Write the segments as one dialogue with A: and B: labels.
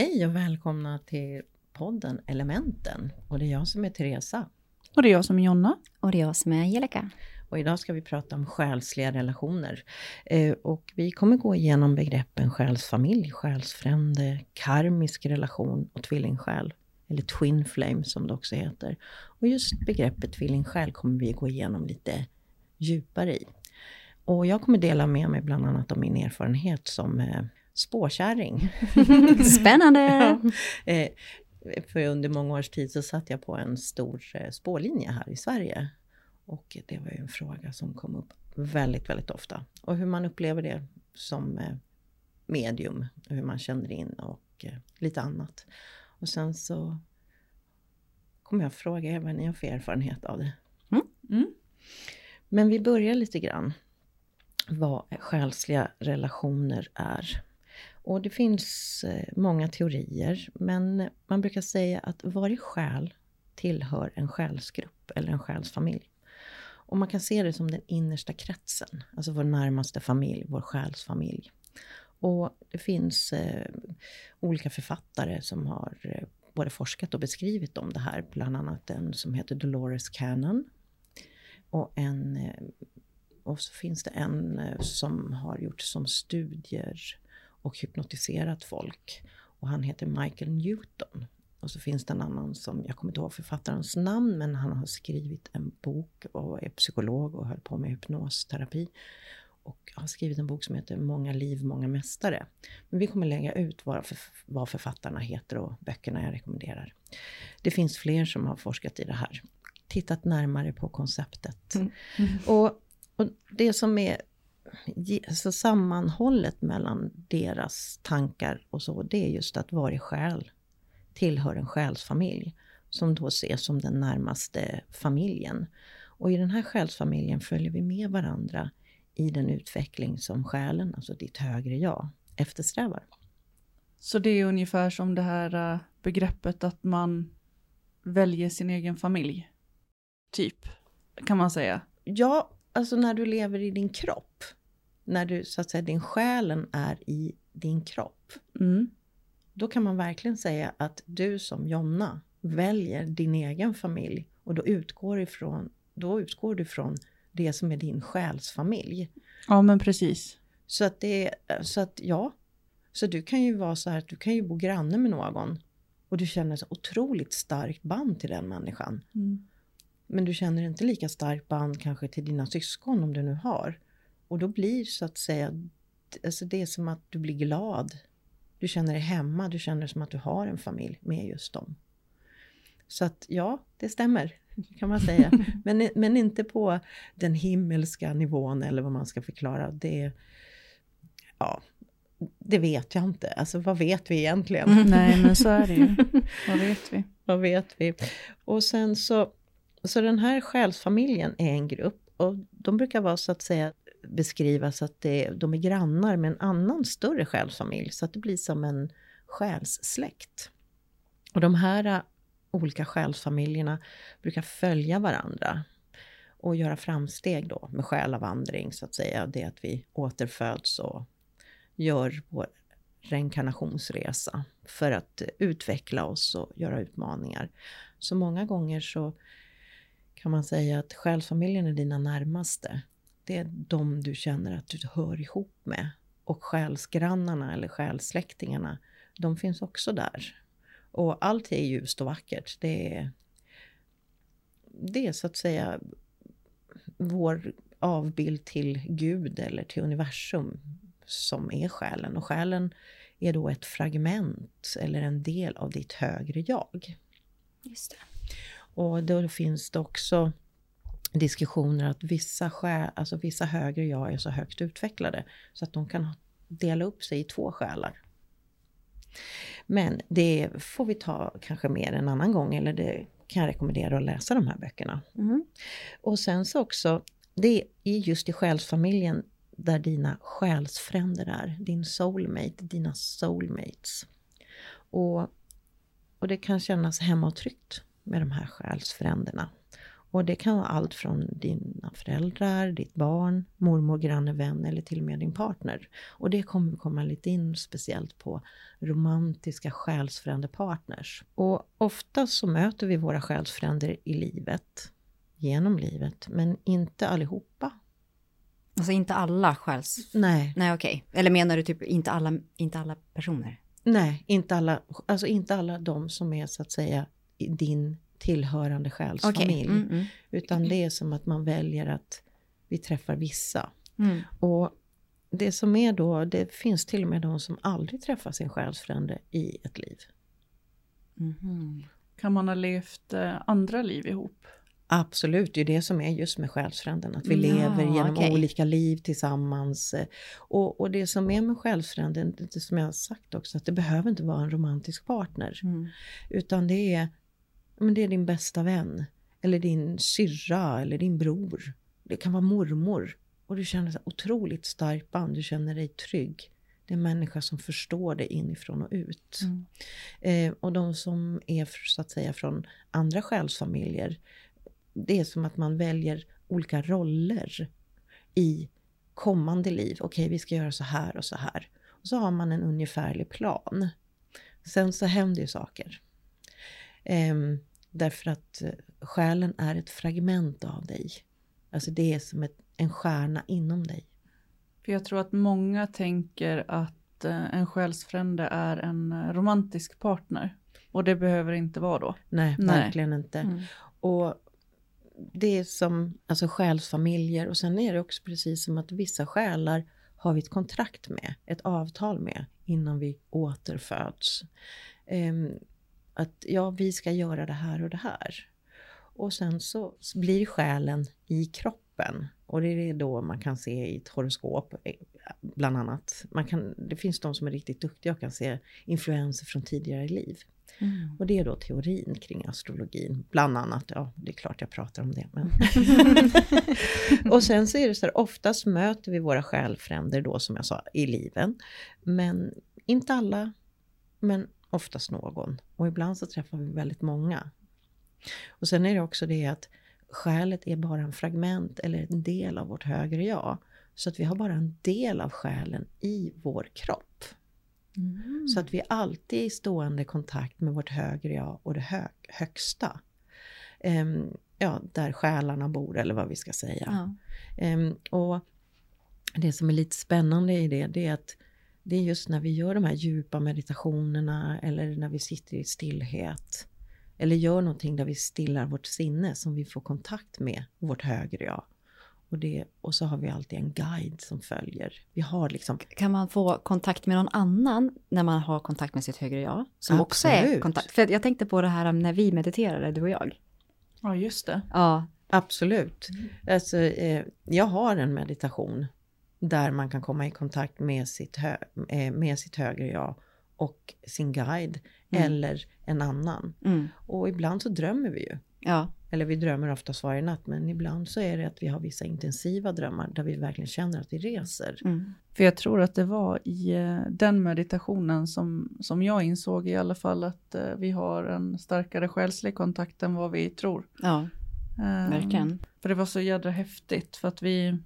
A: Hej och välkomna till podden Elementen. Och det är jag som är Teresa.
B: Och det är jag som är Jonna.
C: Och det är jag som är Angelica.
A: Och idag ska vi prata om själsliga relationer. Eh, och vi kommer gå igenom begreppen själsfamilj, själsfrände, karmisk relation och tvillingsjäl. Eller twin flame som det också heter. Och just begreppet tvillingsjäl kommer vi gå igenom lite djupare i. Och jag kommer dela med mig bland annat av min erfarenhet som eh, spåkärring.
C: Spännande!
A: ja, eh, för under många års tid så satt jag på en stor eh, spårlinje här i Sverige. Och det var ju en fråga som kom upp väldigt, väldigt ofta. Och hur man upplever det som eh, medium, hur man känner in och lite annat. Och sen så kommer jag fråga er vad ni har för erfarenhet av det. Mm. Mm. Men vi börjar lite grann vad själsliga relationer är. Och det finns eh, många teorier, men man brukar säga att varje själ tillhör en själsgrupp eller en själsfamilj. Och man kan se det som den innersta kretsen, alltså vår närmaste familj, vår själsfamilj. Och det finns eh, olika författare som har eh, både forskat och beskrivit om det här, bland annat en som heter Dolores Cannon. Och, en, eh, och så finns det en eh, som har gjort som studier och hypnotiserat folk. Och han heter Michael Newton. Och så finns det en annan som, jag kommer inte ihåg författarens namn, men han har skrivit en bok och är psykolog och höll på med hypnosterapi. Och har skrivit en bok som heter Många liv, många mästare. Men vi kommer lägga ut vad, för, vad författarna heter och böckerna jag rekommenderar. Det finns fler som har forskat i det här. Tittat närmare på konceptet. Mm. Mm. Och, och det som är alltså sammanhållet mellan deras tankar och så, det är just att varje själ tillhör en själsfamilj som då ses som den närmaste familjen. Och i den här själsfamiljen följer vi med varandra i den utveckling som själen, alltså ditt högre jag, eftersträvar.
B: Så det är ungefär som det här äh, begreppet att man väljer sin egen familj? Typ, kan man säga.
A: Ja, alltså när du lever i din kropp när du, så att säga, din själen är i din kropp. Mm. Då kan man verkligen säga att du som Jonna väljer din egen familj och då utgår, ifrån, då utgår du från det som är din själsfamilj.
B: Ja, men precis.
A: Så att det så att ja, så du kan ju vara så här att du kan ju bo granne med någon och du känner så otroligt starkt band till den människan. Mm. Men du känner inte lika starkt band kanske till dina syskon om du nu har. Och då blir så att säga, alltså det är som att du blir glad. Du känner dig hemma, du känner som att du har en familj med just dem. Så att ja, det stämmer kan man säga. Men, men inte på den himmelska nivån eller vad man ska förklara. Det, ja, det vet jag inte. Alltså vad vet vi egentligen?
B: Mm, nej, men så är det ju. vad vet vi?
A: vad vet vi? Och sen så, så den här själsfamiljen är en grupp och de brukar vara så att säga beskrivas att det, de är grannar med en annan större själsfamilj, så att det blir som en själssläkt. Och de här äh, olika själsfamiljerna brukar följa varandra och göra framsteg då med själavandring, så att säga. Det att vi återföds och gör vår reinkarnationsresa för att utveckla oss och göra utmaningar. Så många gånger så kan man säga att själsfamiljen är dina närmaste det är de du känner att du hör ihop med. Och själsgrannarna eller själsläktingarna, de finns också där. Och allt är ljust och vackert. Det är, det är så att säga vår avbild till Gud eller till universum som är själen. Och själen är då ett fragment eller en del av ditt högre jag.
C: Just det.
A: Och då finns det också diskussioner att vissa, själ, alltså vissa högre jag är så högt utvecklade så att de kan dela upp sig i två själar. Men det får vi ta kanske mer en annan gång, eller det kan jag rekommendera att läsa de här böckerna. Mm. Och sen så också, det är just i själsfamiljen där dina själsfränder är, din soulmate, dina soulmates. Och, och det kan kännas hemma och tryggt med de här själsfränderna. Och det kan vara allt från dina föräldrar, ditt barn, mormor, granne, vän eller till och med din partner. Och det kommer komma lite in speciellt på romantiska själsfrände partners. Och ofta så möter vi våra själsfränder i livet, genom livet, men inte allihopa.
C: Alltså inte alla själs...
A: Nej,
C: Nej okej. Eller menar du typ inte alla, inte alla personer?
A: nej, inte alla, alltså inte alla de som är så att säga din tillhörande själsfamilj.
C: Mm, mm.
A: Utan det är som att man väljer att vi träffar vissa.
C: Mm.
A: Och det som är då, det finns till och med de som aldrig träffar sin själsfrände i ett liv.
C: Mhm.
B: Kan man ha levt eh, andra liv ihop?
A: Absolut, det är det som är just med själsfränden, att vi
C: Mm,
A: lever
C: ja,
A: genom
C: okej.
A: olika liv tillsammans. Och, och det som är med själsfränden, det som jag har sagt också, att det behöver inte vara en romantisk partner.
C: Mm.
A: Utan det är, men det är din bästa vän. Eller din syrra eller din bror. Det kan vara mormor. Och du känner här otroligt starkt band, du känner dig trygg. Det är en människa som förstår dig inifrån och ut.
C: Mm.
A: Eh, och de som är så att säga från andra själsfamiljer, det är som att man väljer olika roller i kommande liv. Okej, vi ska göra så här och så här. Och så har man en ungefärlig plan. Sen så händer ju saker. Ehm, därför att eh, själen är ett fragment av dig. Alltså det är som ett, en stjärna inom dig.
B: För jag tror att många tänker att eh, en själsfrände är en eh, romantisk partner. Och det behöver inte vara då.
A: Nej,
B: Nej.
A: verkligen inte.
C: Mm.
A: Och det är som alltså själsfamiljer och sen är det också precis som att vissa själar har vi ett kontrakt med, ett avtal med innan vi återföds. Ehm, att ja, vi ska göra det här och det här. Och sen så blir själen i kroppen och det är då man kan se i ett horoskop eh, bland annat. Man kan, det finns de som är riktigt duktiga och kan se influenser från tidigare liv.
C: Mm.
A: Och det är då teorin kring astrologin, bland annat. Ja, det är klart jag pratar om det. Men. och sen så är det så här, oftast möter vi våra själfränder då som jag sa i liven. Men inte alla, men oftast någon. Och ibland så träffar vi väldigt många. Och sen är det också det att själet är bara en fragment eller en del av vårt högre jag. Så att vi har bara en del av själen i vår kropp.
C: Mm.
A: Så att vi alltid är i stående kontakt med vårt högre jag och det hö högsta. Ehm, ja, där själarna bor eller vad vi ska säga.
C: Ja.
A: Ehm, och det som är lite spännande i det, det är att det är just när vi gör de här djupa meditationerna eller när vi sitter i stillhet eller gör någonting där vi stillar vårt sinne som vi får kontakt med vårt högre jag. Och, det, och så har vi alltid en guide som följer. Vi har liksom
C: Kan man få kontakt med någon annan när man har kontakt med sitt högre jag? Som också är
A: Absolut.
C: kontakt. För jag tänkte på det här när vi mediterade, du och jag.
B: Ja, just det.
C: Ja,
A: Absolut. Alltså, eh, jag har en meditation där man kan komma i kontakt med sitt, hö eh, med sitt högre jag och sin guide
C: Mm.
A: eller en annan.
C: mm,
A: Och ibland så drömmer vi ju.
C: ja,
A: Eller vi drömmer oftast varje natt men ibland så är det att vi har vissa intensiva drömmar där vi verkligen känner att vi reser.
C: mm,
B: För jag tror att det var i eh, den meditationen som, som jag insåg i alla fall att eh, vi har en starkare själslig kontakt än vad vi tror.
C: ja,
B: Ehm,
C: verkligen.
B: För det var så jädra häftigt för att vi,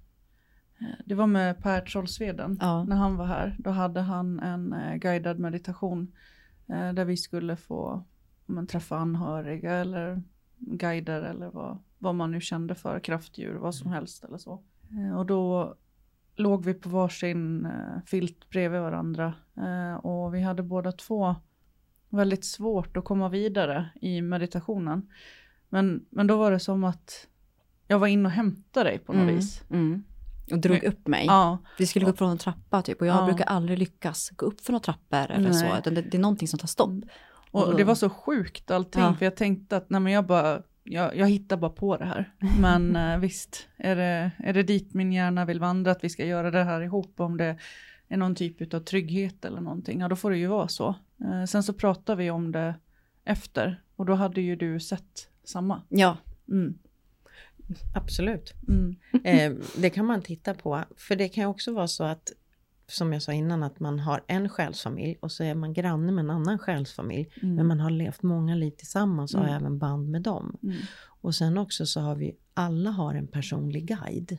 B: det var med Per Trollsveden
C: Ja.
B: när han var här. Då hade han en eh, guidad meditation eh, där vi skulle få man, träffa anhöriga eller guider eller vad, vad man nu kände för, kraftdjur, vad som helst eller så. Eh, och då låg vi på varsin eh, filt bredvid varandra eh, och vi hade båda två väldigt svårt att komma vidare i meditationen. Men, men då var det som att jag var inne och hämtade dig på något
C: Mm,
B: vis.
C: mm. Och drog upp mig.
B: Ja,
C: Vi skulle gå upp från en trappa typ och jag
B: Ja.
C: brukar aldrig lyckas gå upp för några trappor eller så.
B: Nej.
C: Utan det, det är någonting som tar stopp.
B: och,
C: Och då-
B: det var så sjukt allting
C: Ja.
B: för jag tänkte att nej men jag bara, jag, jag hittar bara på det här. Men eh, visst, är det, är det dit min hjärna vill vandra att vi ska göra det här ihop om det är någon typ av trygghet eller någonting, ja då får det ju vara så. Eh, sen så pratade vi om det efter och då hade ju du sett samma.
C: Ja,
B: Mm.
A: Absolut.
B: Mm.
A: Eh, det kan man titta på. För det kan också vara så att som jag sa innan, att man har en själsfamilj och så är man granne med en annan själsfamilj.
B: Mm.
A: Men man har levt många liv tillsammans och har
B: Mm.
A: även band med dem.
B: Mm.
A: Och sen också så har vi, alla har en personlig guide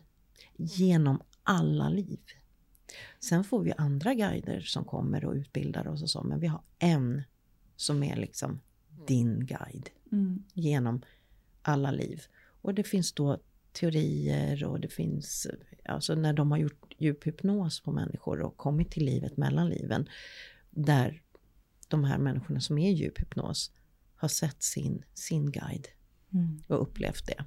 A: genom alla liv. Sen får vi andra guider som kommer och utbildar oss och så, men vi har en som är liksom din guide
B: Mm.
A: genom alla liv. Och det finns då teorier och det finns, alltså när de har gjort djuphypnos på människor och kommit till livet mellan liven, där de här människorna som är i djuphypnos har sett sin, sin guide
C: Mm.
A: och upplevt det.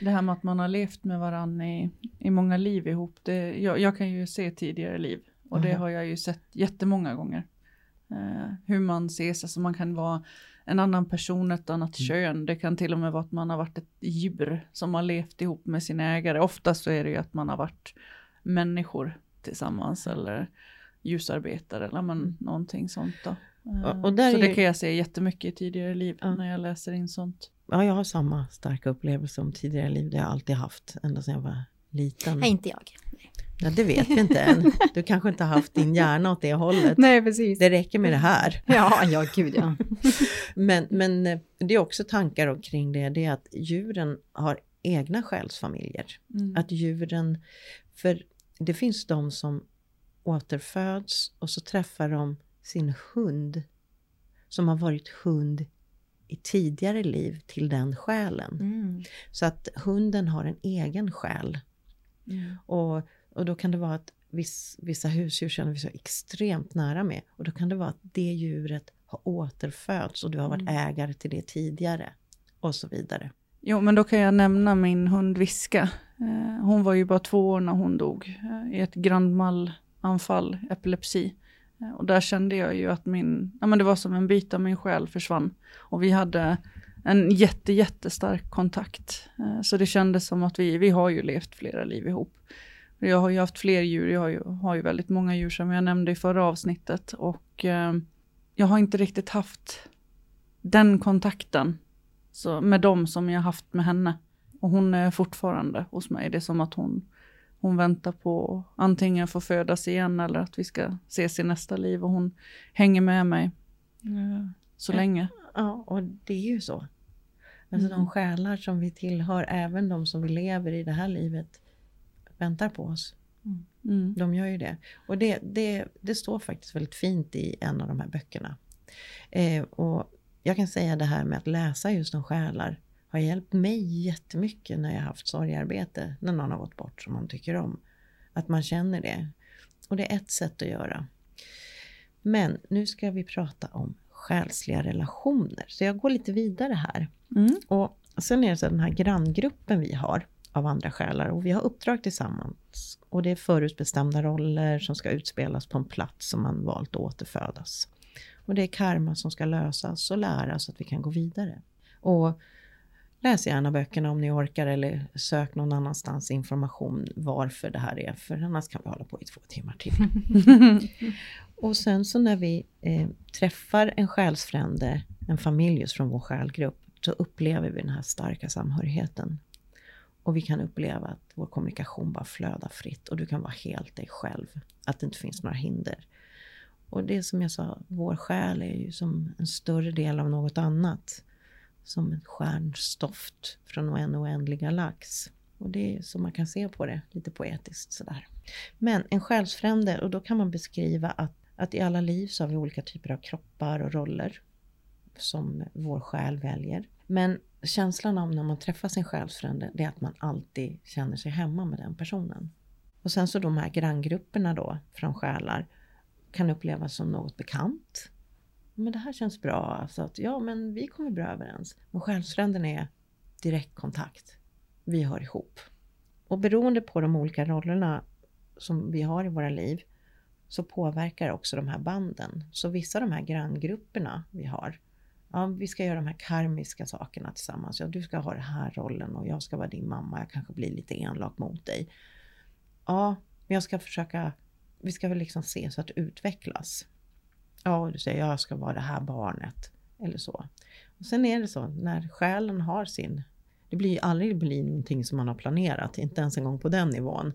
B: Det här med att man har levt med varandra i, i många liv ihop. Det, jag, jag kan ju se tidigare liv och det har jag ju sett jättemånga gånger. Eh, hur man ses, alltså man kan vara en annan person, ett annat
A: Mm.
B: kön. Det kan till och med vara att man har varit ett djur som har levt ihop med sin ägare. Oftast så är det ju att man har varit människor tillsammans eller ljusarbetare eller men, någonting sånt då. Eh,
A: Mm. Och- och där
B: så det
A: ju-
B: kan jag se jättemycket i tidigare liv
A: Ja.
B: när jag läser in sånt.
A: Ja, jag har samma starka upplevelse om tidigare liv. Det har jag alltid haft, ända sedan jag var liten.
C: Nej, inte jag.
A: Ja, det vet vi inte än. Du kanske inte har haft din hjärna åt det hållet.
C: Nej, precis.
A: Det räcker med det här.
C: Ja, ja, gud ja.
A: Men, men eh, det är också tankar kring det, det är att djuren har egna själsfamiljer.
B: Mm.
A: Att djuren, för det finns de som återföds och så träffar de sin hund som har varit hund i tidigare liv till den själen.
C: Mm.
A: Så att hunden har en egen själ.
B: Mm.
A: Och, och då kan det vara att viss, vissa husdjur känner vi så extremt nära med. Och då kan det vara att det djuret har återföds och du har varit
B: Mm.
A: ägare till det tidigare. Och så vidare.
B: Jo, men då kan jag nämna min hund Viska. Eh, hon var ju bara två år när hon dog eh, i ett grandmallanfall, epilepsi. Eh, och där kände jag ju att min, ja men det var som en bit av min själ försvann. Och vi hade en jätte, jättestark kontakt. Så det kändes som att vi, vi har ju levt flera liv ihop. Jag har ju haft fler djur, jag har ju, har ju väldigt många djur som jag nämnde i förra avsnittet. Och eh, jag har inte riktigt haft den kontakten så med dem som jag haft med henne. Och hon är fortfarande hos mig. Det är som att hon, hon väntar på antingen få födas igen eller att vi ska ses i nästa liv. Och hon hänger med mig eh, så
A: Ja.
B: länge.
A: Ja, och det är ju så. Alltså
B: Mm.
A: de själar som vi tillhör, även de som vi lever i det här livet, väntar på oss.
B: Mm.
A: De gör ju det. Och det, det, det står faktiskt väldigt fint i en av de här böckerna. Eh, och jag kan säga det här med att läsa just om själar har hjälpt mig jättemycket när jag haft sorgarbete, när någon har gått bort som man tycker om. Att man känner det. Och det är ett sätt att göra. Men nu ska vi prata om själsliga relationer. Så jag går lite vidare här.
B: Mm.
A: Och sen är det så att den här granngruppen vi har av andra själar och vi har uppdrag tillsammans. Och det är förutbestämda roller som ska utspelas på en plats som man valt att återfödas. Och det är karma som ska lösas och läras så att vi kan gå vidare. Och läs gärna böckerna om ni orkar eller sök någon annanstans information varför det här är. För annars kan vi hålla på i två timmar till. Och sen så när vi eh, träffar en själsfrände, en familj just från vår själgrupp, så upplever vi den här starka samhörigheten. Och vi kan uppleva att vår kommunikation bara flödar fritt och du kan vara helt dig själv. Att det inte finns några hinder. Och det som jag sa, vår själ är ju som en större del av något annat. Som ett stjärnstoft från en oändlig galax. Och det är så man kan se på det, lite poetiskt sådär. Men en själsfrände, och då kan man beskriva att, att i alla liv så har vi olika typer av kroppar och roller som vår själ väljer. Men känslan av när man träffar sin själsfrände, det är att man alltid känner sig hemma med den personen. Och sen så de här granngrupperna då, från själar, kan upplevas som något bekant. Men det här känns bra, alltså att ja men vi kommer bra överens. Men själsfränden är direktkontakt. Vi hör ihop. Och beroende på de olika rollerna som vi har i våra liv så påverkar också de här banden. Så vissa av de här granngrupperna vi har, ja, vi ska göra de här karmiska sakerna tillsammans. Ja, du ska ha den här rollen och jag ska vara din mamma. Jag kanske blir lite enlak mot dig. Ja, men jag ska försöka, vi ska väl liksom se så att det utvecklas. Ja, och du säger jag ska vara det här barnet. Eller så. Och sen är det så, när själen har sin, det blir ju aldrig bli någonting som man har planerat, inte ens en gång på den nivån.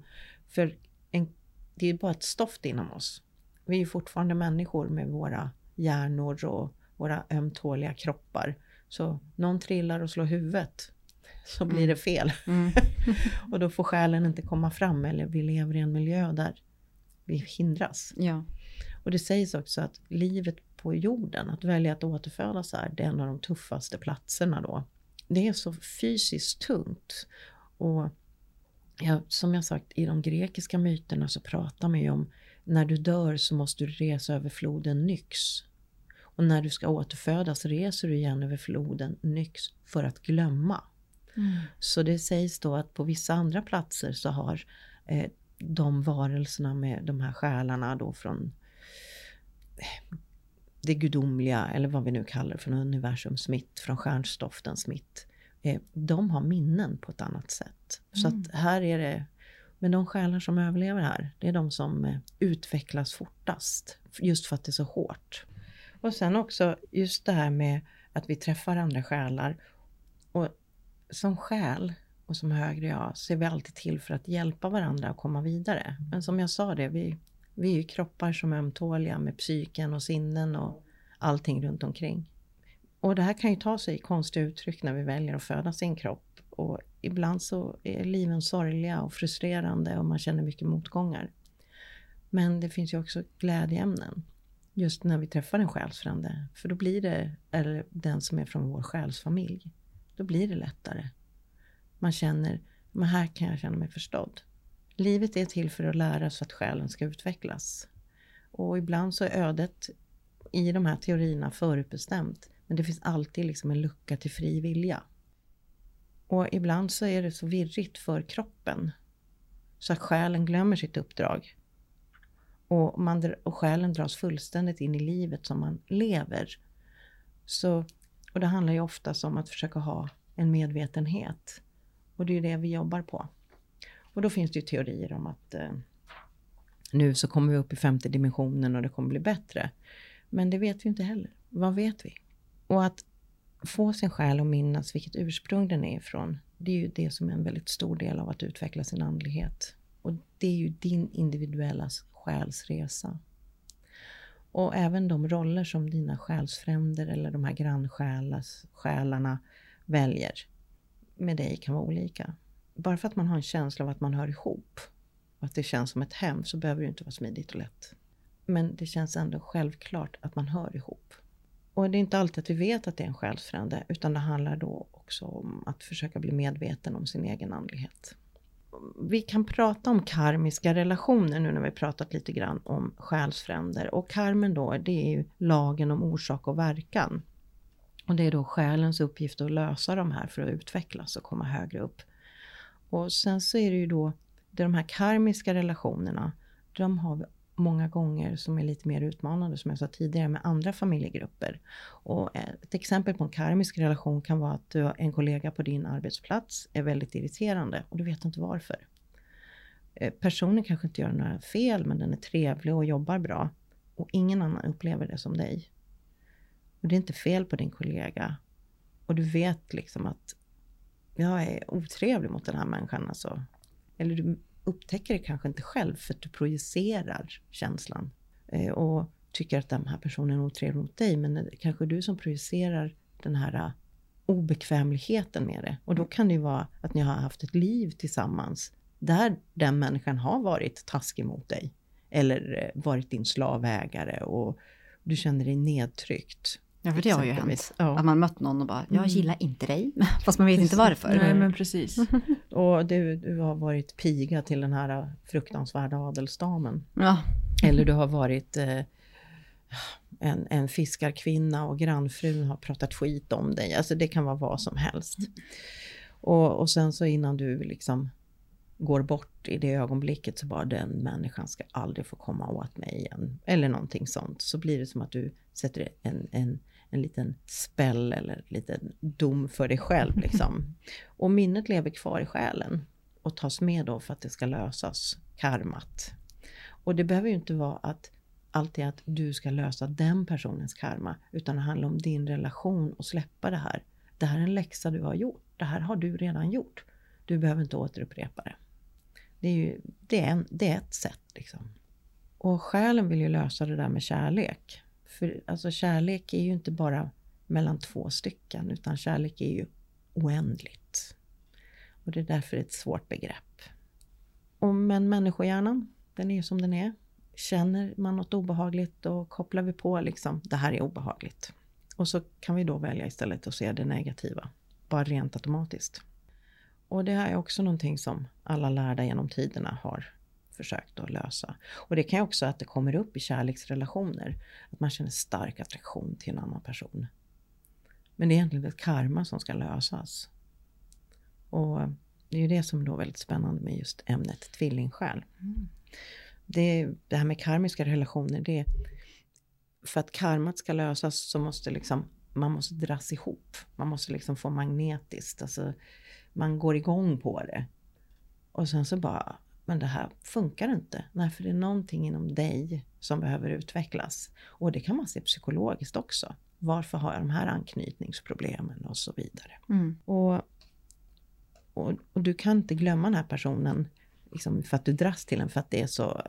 A: För en, det är bara ett stoft inom oss. Vi är ju fortfarande människor med våra hjärnor och våra ömtåliga kroppar. Så någon trillar och slår huvudet så blir
C: Mm.
A: det fel.
C: Mm.
A: och då får själen inte komma fram eller vi lever i en miljö där vi hindras.
C: Ja.
A: Och det sägs också att livet på jorden, att välja att återfödas här, det är en av de tuffaste platserna då. Det är så fysiskt tungt. Och ja, som jag sagt, i de grekiska myterna så pratar man ju om när du dör så måste du resa över floden Nyx. Och när du ska återfödas reser du igen över floden Nyx för att glömma.
C: Mm.
A: Så det sägs då att på vissa andra platser så har eh, de varelserna med de här själarna då från eh, det gudomliga, eller vad vi nu kallar det, från universums mitt, från stjärnstoftens mitt. Eh, de har minnen på ett annat sätt. Så
C: Mm.
A: att här är det, men de själar som överlever här, det är de som eh, utvecklas fortast. Just för att det är så hårt. Och sen också just det här med att vi träffar andra själar. Och som själ och som högre jag så är vi alltid till för att hjälpa varandra att komma vidare. Men som jag sa det, vi, vi är ju kroppar som är ömtåliga med psyken och sinnen och allting runt omkring. Och det här kan ju ta sig i konstiga uttryck när vi väljer att föda sin kropp. Och ibland så är liven sorgliga och frustrerande och man känner mycket motgångar. Men det finns ju också glädjeämnen. Just när vi träffar en själsfrände. För då blir det, eller den som är från vår själsfamilj. Då blir det lättare. Man känner, men här kan jag känna mig förstådd. Livet är till för att lära så att själen ska utvecklas. Och ibland så är ödet i de här teorierna förutbestämt. Men det finns alltid liksom en lucka till fri vilja. Och ibland så är det så virrigt för kroppen. Så att själen glömmer sitt uppdrag. Och, man, och själen dras fullständigt in i livet som man lever. Så, och det handlar ju oftast om att försöka ha en medvetenhet. Och det är ju det vi jobbar på. Och då finns det ju teorier om att eh, nu så kommer vi upp i femte dimensionen och det kommer bli bättre. Men det vet vi inte heller. Vad vet vi? Och att få sin själ att minnas vilket ursprung den är ifrån, det är ju det som är en väldigt stor del av att utveckla sin andlighet. Och det är ju din individuella själsresa. Och även de roller som dina själsfränder eller de här grannsjälarna väljer med dig kan vara olika. Bara för att man har en känsla av att man hör ihop och att det känns som ett hem så behöver det inte vara smidigt och lätt. Men det känns ändå självklart att man hör ihop. Och det är inte alltid att vi vet att det är en själsfrände utan det handlar då också om att försöka bli medveten om sin egen andlighet. Vi kan prata om karmiska relationer nu när vi pratat lite grann om själsfränder. Och karmen då, det är ju lagen om orsak och verkan. Och det är då själens uppgift att lösa de här för att utvecklas och komma högre upp. Och sen så är det ju då, det är de här karmiska relationerna, de har vi många gånger som är lite mer utmanande som jag sa tidigare med andra familjegrupper. Och eh, ett exempel på en karmisk relation kan vara att du har en kollega på din arbetsplats är väldigt irriterande och du vet inte varför. Eh, personen kanske inte gör några fel men den är trevlig och jobbar bra och ingen annan upplever det som dig. Och det är inte fel på din kollega och du vet liksom att jag är otrevlig mot den här människan alltså. Eller du upptäcker det kanske inte själv för att du projicerar känslan. Eh, och tycker att den här personen är otrevlig mot dig. Men det kanske är du som projicerar den här eh, obekvämligheten med det. Och då kan det ju vara att ni har haft ett liv tillsammans. Där den människan har varit taskig mot dig. Eller eh, varit din slavägare och du känner dig nedtryckt.
C: Ja, för det har ju hänt.
A: Ja.
C: Att man mött någon och bara, jag
A: Mm.
C: gillar inte dig. Fast man vet inte varför.
B: Nej men precis.
A: Och du, du har varit piga till den här eh, fruktansvärda adelsdamen.
C: Ja.
A: Eller du har varit eh, en, en fiskarkvinna och grannfrun har pratat skit om dig. Alltså det kan vara vad som helst. Och, och sen så innan du liksom går bort i det ögonblicket så bara den människan ska aldrig få komma åt mig igen. Eller någonting sånt. Så blir det som att du sätter en, en, en liten spell eller en liten dom för dig själv. Liksom. Och minnet lever kvar i själen och tas med då för att det ska lösas, karmat. Och det behöver ju inte vara att alltid att du ska lösa den personens karma, utan det handlar om din relation och släppa det här. Det här är en läxa du har gjort. Det här har du redan gjort. Du behöver inte återupprepa det. Det är ju det är, det är ett sätt liksom. Och själen vill ju lösa det där med kärlek. För alltså kärlek är ju inte bara mellan två stycken, utan kärlek är ju oändligt. Och det är därför ett svårt begrepp. Och men människohjärnan, den är ju som den är. Känner man något obehagligt, då kopplar vi på liksom, det här är obehagligt. Och så kan vi då välja istället att se det negativa, bara rent automatiskt. Och det här är också någonting som alla lärda genom tiderna har försökt att lösa. Och det kan ju också att det kommer upp i kärleksrelationer, att man känner stark attraktion till en annan person. Men det är egentligen ett karma som ska lösas. Och det är ju det som då är väldigt spännande med just ämnet tvillingsjäl. Mm. Det, det här med karmiska relationer, det för att karmat ska lösas så måste liksom, man måste dras ihop. Man måste liksom få magnetiskt, alltså man går igång på det. Och sen så bara, men det här funkar inte. Nej, för det är någonting inom dig som behöver utvecklas. Och det kan man se psykologiskt också. Varför har jag de här anknytningsproblemen och så vidare. Mm. Och, och, och, du kan inte glömma den här personen liksom för att du dras till den för att det är så,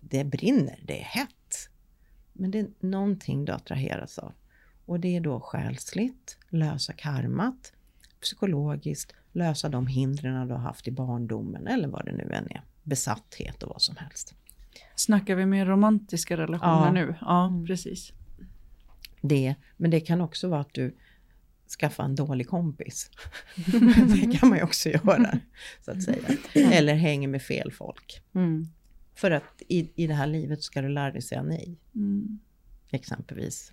A: det brinner, det är hett. Men det är någonting du attraheras av. Och det är då själsligt, lösa karmat, psykologiskt, lösa de hindren du har haft i barndomen eller vad det nu än är. Besatthet och vad som helst.
B: Snackar vi mer romantiska relationer ja. nu? Ja, mm. precis.
A: Det, men det kan också vara att du skaffar en dålig kompis. det kan man ju också göra, så att säga. Eller hänger med fel folk. Mm. För att i, i det här livet ska du lära dig säga nej. Mm. Exempelvis.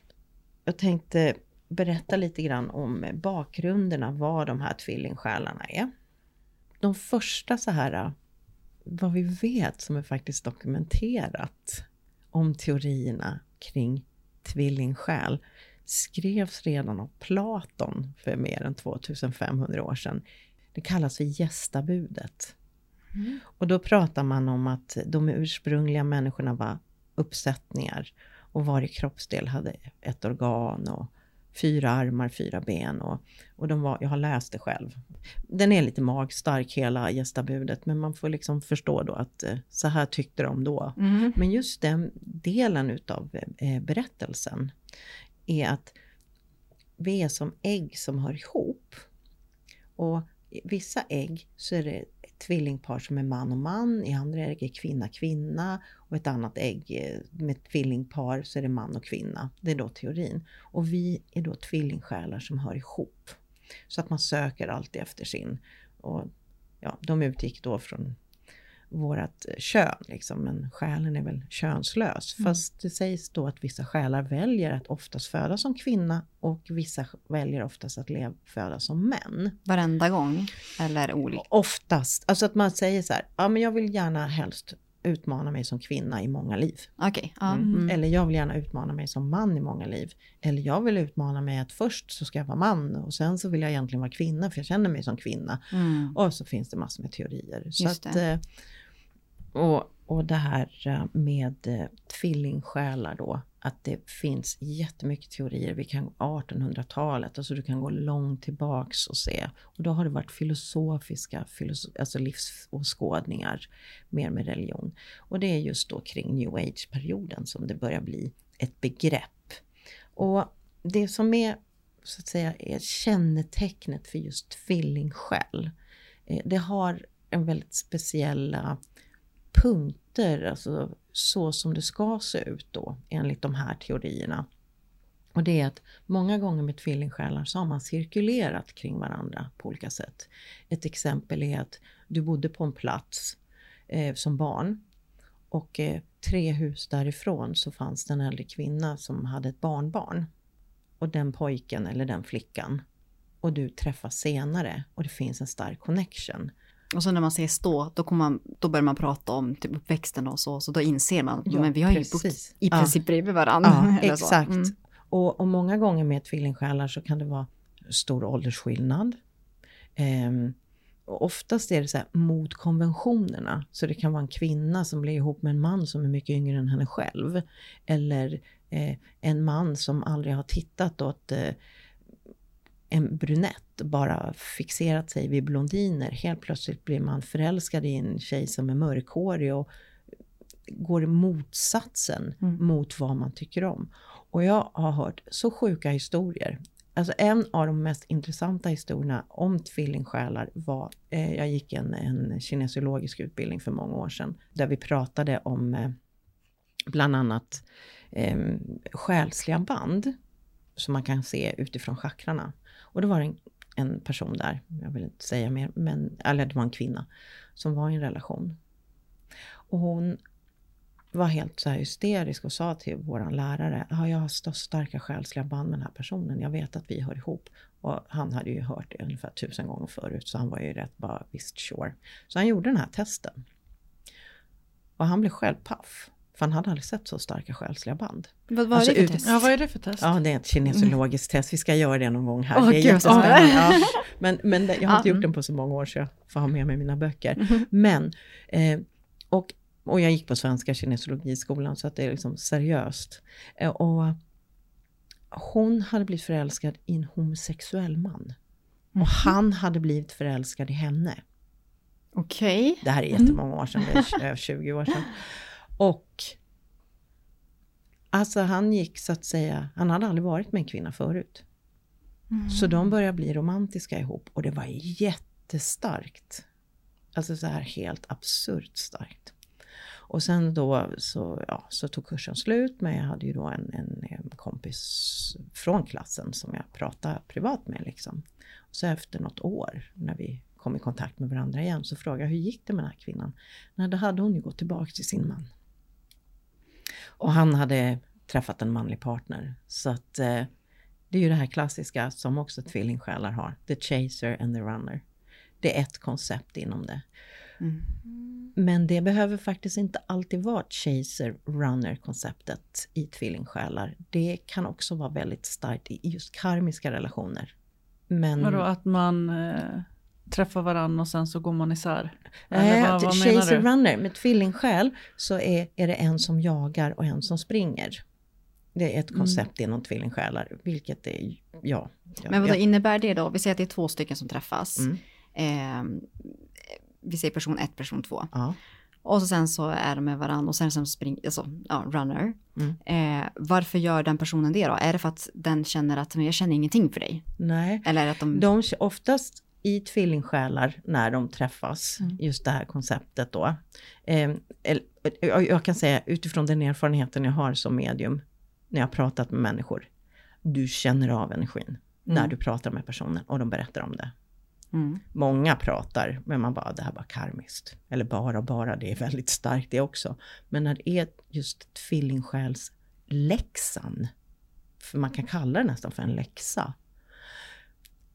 A: Jag tänkte berätta lite grann om bakgrunderna, vad de här tvillingsjälarna är. De första så här, vad vi vet som är faktiskt dokumenterat om teorierna kring tvillingsjäl skrevs redan av Platon för mer än 2500 år sedan. Det kallas för gästabudet. Mm. Och då pratar man om att de ursprungliga människorna var uppsättningar och varje kroppsdel hade ett organ och fyra armar, fyra ben och, och de var, jag har läst det själv. Den är lite magstark hela gästabudet men man får liksom förstå då att eh, så här tyckte de då. Mm. Men just den delen utav eh, berättelsen är att vi är som ägg som hör ihop. Och vissa ägg så är det tvillingpar som är man och man, i andra ägg är kvinna kvinna och ett annat ägg eh, med tvillingpar så är det man och kvinna. Det är då teorin. Och vi är då tvillingsjälar som hör ihop. Så att man söker alltid efter sin. Och ja, de utgick då från vårat kön, liksom, men själen är väl könslös. Mm. Fast det sägs då att vissa själar väljer att oftast födas som kvinna och vissa väljer oftast att leva, födas som män.
C: Varenda gång? Eller olika?
A: Oftast. Alltså att man säger så här, ja men jag vill gärna helst utmana mig som kvinna i många liv.
C: Okay. Mm.
A: Mm. Eller jag vill gärna utmana mig som man i många liv. Eller jag vill utmana mig att först så ska jag vara man och sen så vill jag egentligen vara kvinna för jag känner mig som kvinna. Mm. Och så finns det massor med teorier. Så att, eh, och, och det här eh, med eh, tvillingsjälar då, att det finns jättemycket teorier. Vi kan 1800-talet, alltså du kan gå långt tillbaks och se. Och då har det varit filosofiska, filosof alltså livsåskådningar, mer med religion. Och det är just då kring new age-perioden som det börjar bli ett begrepp. Och det som är så att säga är kännetecknet för just tvillingsjäl, eh, det har en väldigt speciella punkter, alltså så som det ska se ut då enligt de här teorierna. Och det är att många gånger med tvillingsjälar så har man cirkulerat kring varandra på olika sätt. Ett exempel är att du bodde på en plats eh, som barn och eh, tre hus därifrån så fanns det en äldre kvinna som hade ett barnbarn. Och den pojken eller den flickan och du träffas senare och det finns en stark connection.
C: Och så när man säger stå, då, man, då börjar man prata om typ uppväxten och så, så då inser man, ja, men vi har precis. ju bott i princip ja. bredvid varandra.
A: Ja, exakt. Mm. Och, och, många gånger med tvillingsjälar så kan det vara stor åldersskillnad. Um, och oftast är det så här mot konventionerna. Så det kan vara en kvinna som blir ihop med en man som är mycket yngre än henne själv. Eller eh, en man som aldrig har tittat åt eh, en brunett bara fixerat sig vid blondiner. Helt plötsligt blir man förälskad i en tjej som är mörkhårig och går motsatsen mm. mot vad man tycker om. Och jag har hört så sjuka historier. Alltså en av de mest intressanta historierna om tvillingsjälar var, eh, jag gick en, en kinesiologisk utbildning för många år sedan, där vi pratade om eh, bland annat eh, själsliga band som man kan se utifrån chakrarna. Och då var det en, en person där, jag vill inte säga mer, men, eller det var en kvinna, som var i en relation. Och hon var helt så här hysterisk och sa till vår lärare, ah, jag har så starka själsliga band med den här personen, jag vet att vi hör ihop. Och han hade ju hört det ungefär tusen gånger förut, så han var ju rätt bara, visst sure. Så han gjorde den här testen. Och han blev själv paff. För han hade aldrig sett så starka själsliga band.
B: Vad var alltså, det för test? Ja, vad är det för test?
A: Ja, det är ett kinesologiskt mm. test. Vi ska göra det någon gång här. Oh, det är jättespännande. Ja. Men, men jag har inte gjort den på så många år så jag får ha med mig mina böcker. Mm. Men, eh, och och jag gick på Svenska kinesologiskolan så att det är liksom seriöst. Eh, och hon hade blivit förälskad i en homosexuell man. Och mhm. han hade blivit förälskad i henne.
C: Okej. Okay.
A: Det här är jättemånga år sedan, det är över 20 år sedan. Och alltså han gick så att säga, han hade aldrig varit med en kvinna förut. Mm. Så de började bli romantiska ihop och det var jättestarkt. Alltså så här helt absurt starkt. Och sen då så, ja, så tog kursen slut, men jag hade ju då en, en, en kompis från klassen som jag pratade privat med liksom. Och så efter något år, när vi kom i kontakt med varandra igen, så frågade jag hur gick det med den här kvinnan? Nej, då hade hon ju gått tillbaka till sin man. Och han hade träffat en manlig partner. Så att eh, det är ju det här klassiska som också tvillingsjälar har. The chaser and the runner. Det är ett koncept inom det. Mm. Men det behöver faktiskt inte alltid vara chaser-runner-konceptet i tvillingsjälar. Det kan också vara väldigt starkt i just karmiska relationer.
B: Men... Vadå, att man eh, träffar varandra och sen så går man isär?
A: Nej, vad, vad chaser-runner, med tvillingsjäl så är, är det en som jagar och en som springer. Det är ett mm. koncept mm. inom tvillingsjälar, vilket är, ja.
C: Men vad innebär det då? Vi säger att det är två stycken som träffas. Mm. Eh, vi säger person 1, person 2. Ja. Och så sen så är de med varandra och sen som spring, alltså, ja, runner. Mm. Eh, varför gör den personen det då? Är det för att den känner att men jag känner ingenting för dig?
A: Nej,
C: Eller
A: att de... de oftast i tvillingsjälar när de träffas, mm. just det här konceptet då. Eh, jag kan säga utifrån den erfarenheten jag har som medium, när jag har pratat med människor, du känner av energin mm. när du pratar med personen och de berättar om det. Mm. Många pratar, men man bara, det här var karmiskt. Eller bara bara, det är väldigt starkt det också. Men när det är just tvillingsjälsläxan, för man kan kalla det nästan för en läxa,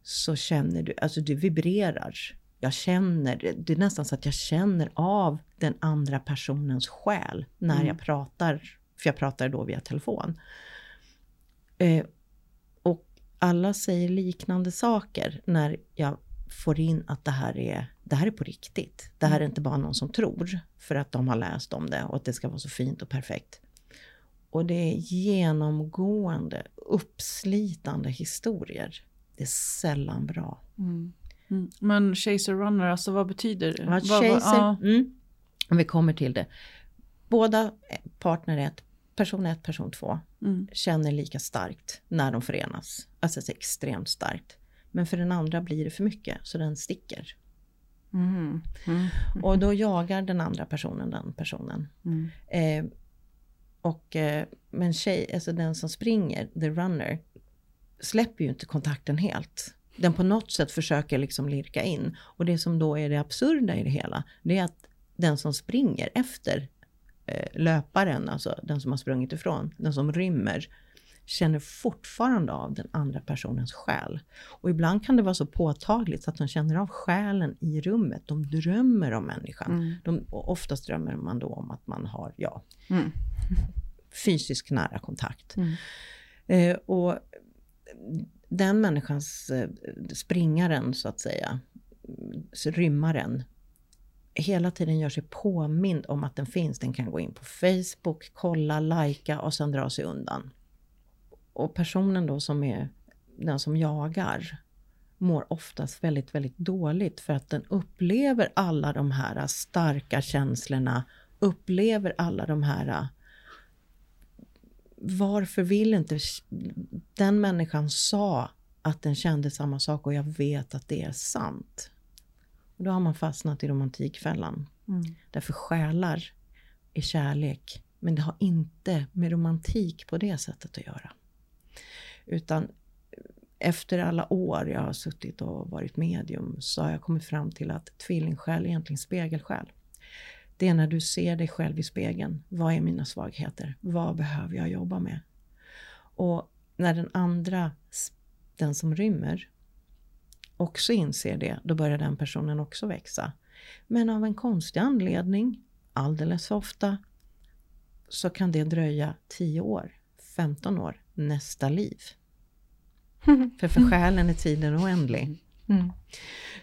A: så känner du, alltså du vibrerar. Jag känner, det är nästan så att jag känner av den andra personens själ när mm. jag pratar, för jag pratar då via telefon. Eh, och alla säger liknande saker när jag får in att det här är, det här är på riktigt. Det här är mm. inte bara någon som tror för att de har läst om det och att det ska vara så fint och perfekt. Och det är genomgående, uppslitande historier. Det är sällan bra.
B: Mm. Mm. Men chaser runner, alltså vad betyder det?
A: Ja, chaser, ja. mm. Om vi kommer till det. Båda partner ett, person ett, person två, mm. känner lika starkt när de förenas. Alltså extremt starkt. Men för den andra blir det för mycket, så den sticker. Mm. Mm. Och då jagar den andra personen den personen. Mm. Eh, och, eh, men tjej, alltså den som springer, the runner, släpper ju inte kontakten helt. Den på något sätt försöker liksom lirka in. Och det som då är det absurda i det hela, det är att den som springer efter eh, löparen, alltså den som har sprungit ifrån, den som rymmer, känner fortfarande av den andra personens själ. Och ibland kan det vara så påtagligt så att de känner av själen i rummet. De drömmer om människan. Mm. De, och oftast drömmer man då om att man har, ja, mm. fysisk nära kontakt. Mm. Eh, och den människans eh, springaren, så att säga, rymmaren, hela tiden gör sig påmind om att den finns. Den kan gå in på Facebook, kolla, lajka och sen dra sig undan och personen då som är den som jagar mår oftast väldigt, väldigt dåligt för att den upplever alla de här starka känslorna, upplever alla de här varför vill inte den människan sa att den kände samma sak och jag vet att det är sant. Och då har man fastnat i romantikfällan. Mm. Därför själar är kärlek, men det har inte med romantik på det sättet att göra. Utan efter alla år jag har suttit och varit medium så har jag kommit fram till att tvillingsjäl är egentligen spegelsjäl. Det är när du ser dig själv i spegeln. Vad är mina svagheter? Vad behöver jag jobba med? Och när den andra, den som rymmer, också inser det, då börjar den personen också växa. Men av en konstig anledning, alldeles för ofta, så kan det dröja 10 år, 15 år, nästa liv. för för själen är tiden oändlig. Mm.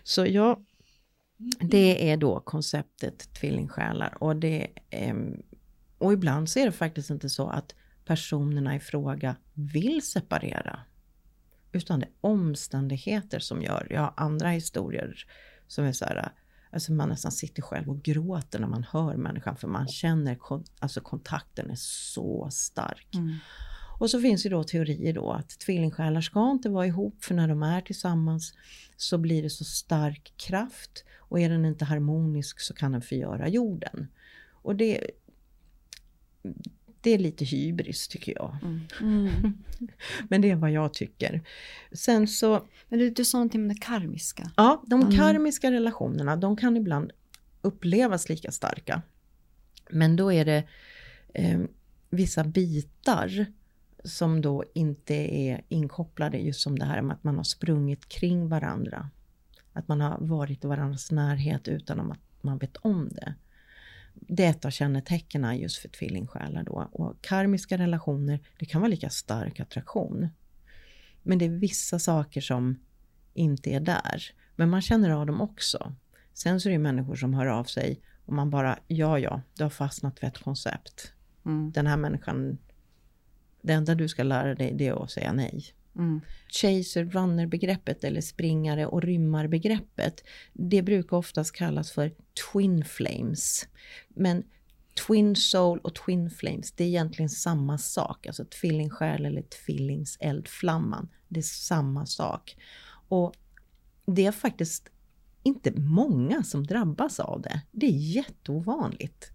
A: Så jag, Mm. det är då konceptet tvillingsjälar. Och, det, eh, och ibland så är det faktiskt inte så att personerna i fråga vill separera. Utan det är omständigheter som gör. Jag har andra historier som är så här, alltså man nästan sitter själv och gråter när man hör människan för man känner, alltså kontakten är så stark. Mm. Och så finns ju då teorier då att tvillingsjälar ska inte vara ihop för när de är tillsammans så blir det så stark kraft och är den inte harmonisk så kan den förgöra jorden. Och det, det är lite hybris tycker jag. Mm. Mm. Men det är vad jag tycker. Sen så...
C: Men du, du sa någonting om det karmiska.
A: Ja, de mm. karmiska relationerna, de kan ibland upplevas lika starka. Men då är det eh, vissa bitar som då inte är inkopplade just som det här med att man har sprungit kring varandra. Att man har varit i varandras närhet utan att man vet om det. Det är ett av kännetecknen just för tvillingsjälar då. Och karmiska relationer, det kan vara lika stark attraktion. Men det är vissa saker som inte är där. Men man känner av dem också. Sen så är det människor som hör av sig och man bara, ja ja, du har fastnat för ett koncept. Mm. Den här människan det enda du ska lära dig det är att säga nej. Mm. Chaser runner begreppet eller springare och rymmar begreppet. Det brukar oftast kallas för twin flames. Men twin soul och twin flames, det är egentligen samma sak. Alltså tvillingsjäl eller tvillingseldflamman. Det är samma sak. Och det är faktiskt inte många som drabbas av det. Det är jätteovanligt.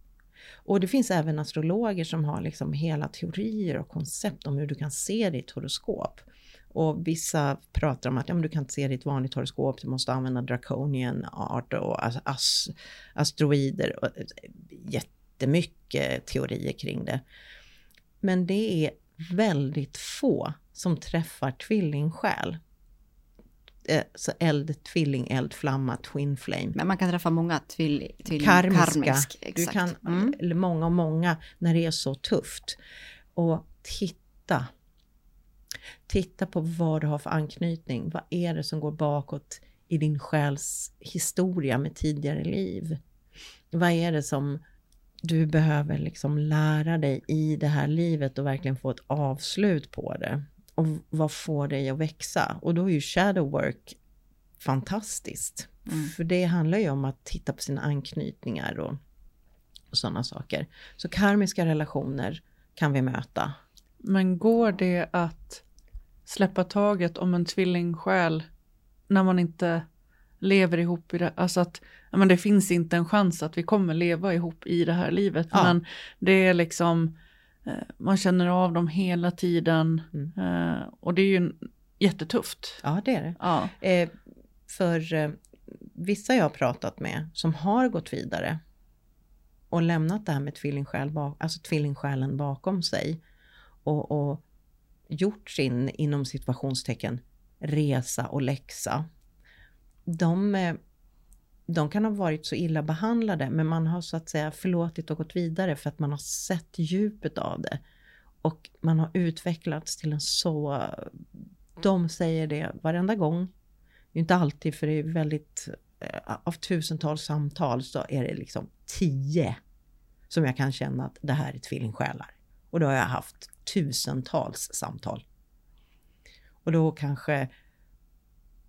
A: Och det finns även astrologer som har liksom hela teorier och koncept om hur du kan se ditt horoskop. Och vissa pratar om att ja, men du kan inte se ditt vanligt horoskop, du måste använda draconian art och as, asteroider. Och eh, jättemycket teorier kring det. Men det är väldigt få som träffar tvillingsjäl. Eh, så eld, tvilling, eld, flamma, twin flame.
C: Men man kan träffa många tvilling, tvilling
A: karmiska. Karmisk, du kan, mm. många och många när det är så tufft. Och titta. Titta på vad du har för anknytning. Vad är det som går bakåt i din själs historia med tidigare liv? Vad är det som du behöver liksom lära dig i det här livet och verkligen få ett avslut på det? Och vad får dig att växa? Och då är ju shadow work fantastiskt. Mm. För det handlar ju om att titta på sina anknytningar och, och sådana saker. Så karmiska relationer kan vi möta.
B: Men går det att släppa taget om en tvillingsjäl när man inte lever ihop i det, alltså att men det finns inte en chans att vi kommer leva ihop i det här livet. Ja. Men det är liksom man känner av dem hela tiden mm. Eh, och det är ju jättetufft.
A: Ja, det är det. Ja. Eh, för eh, vissa jag har pratat med som har gått vidare och lämnat det här med tvillingsjäl, alltså tvillingsjälen bakom sig och, och gjort sin, inom situationstecken, resa och läxa. De eh, de kan ha varit så illa behandlade, men man har så att säga förlåtit och gått vidare för att man har sett djupet av det. Och man har utvecklats till en så... De säger det varenda gång. Inte alltid, för det är väldigt... Eh, av tusentals samtal så är det liksom tio som jag kan känna att det här är tvillingsjälar. Och då har jag haft tusentals samtal. Och då kanske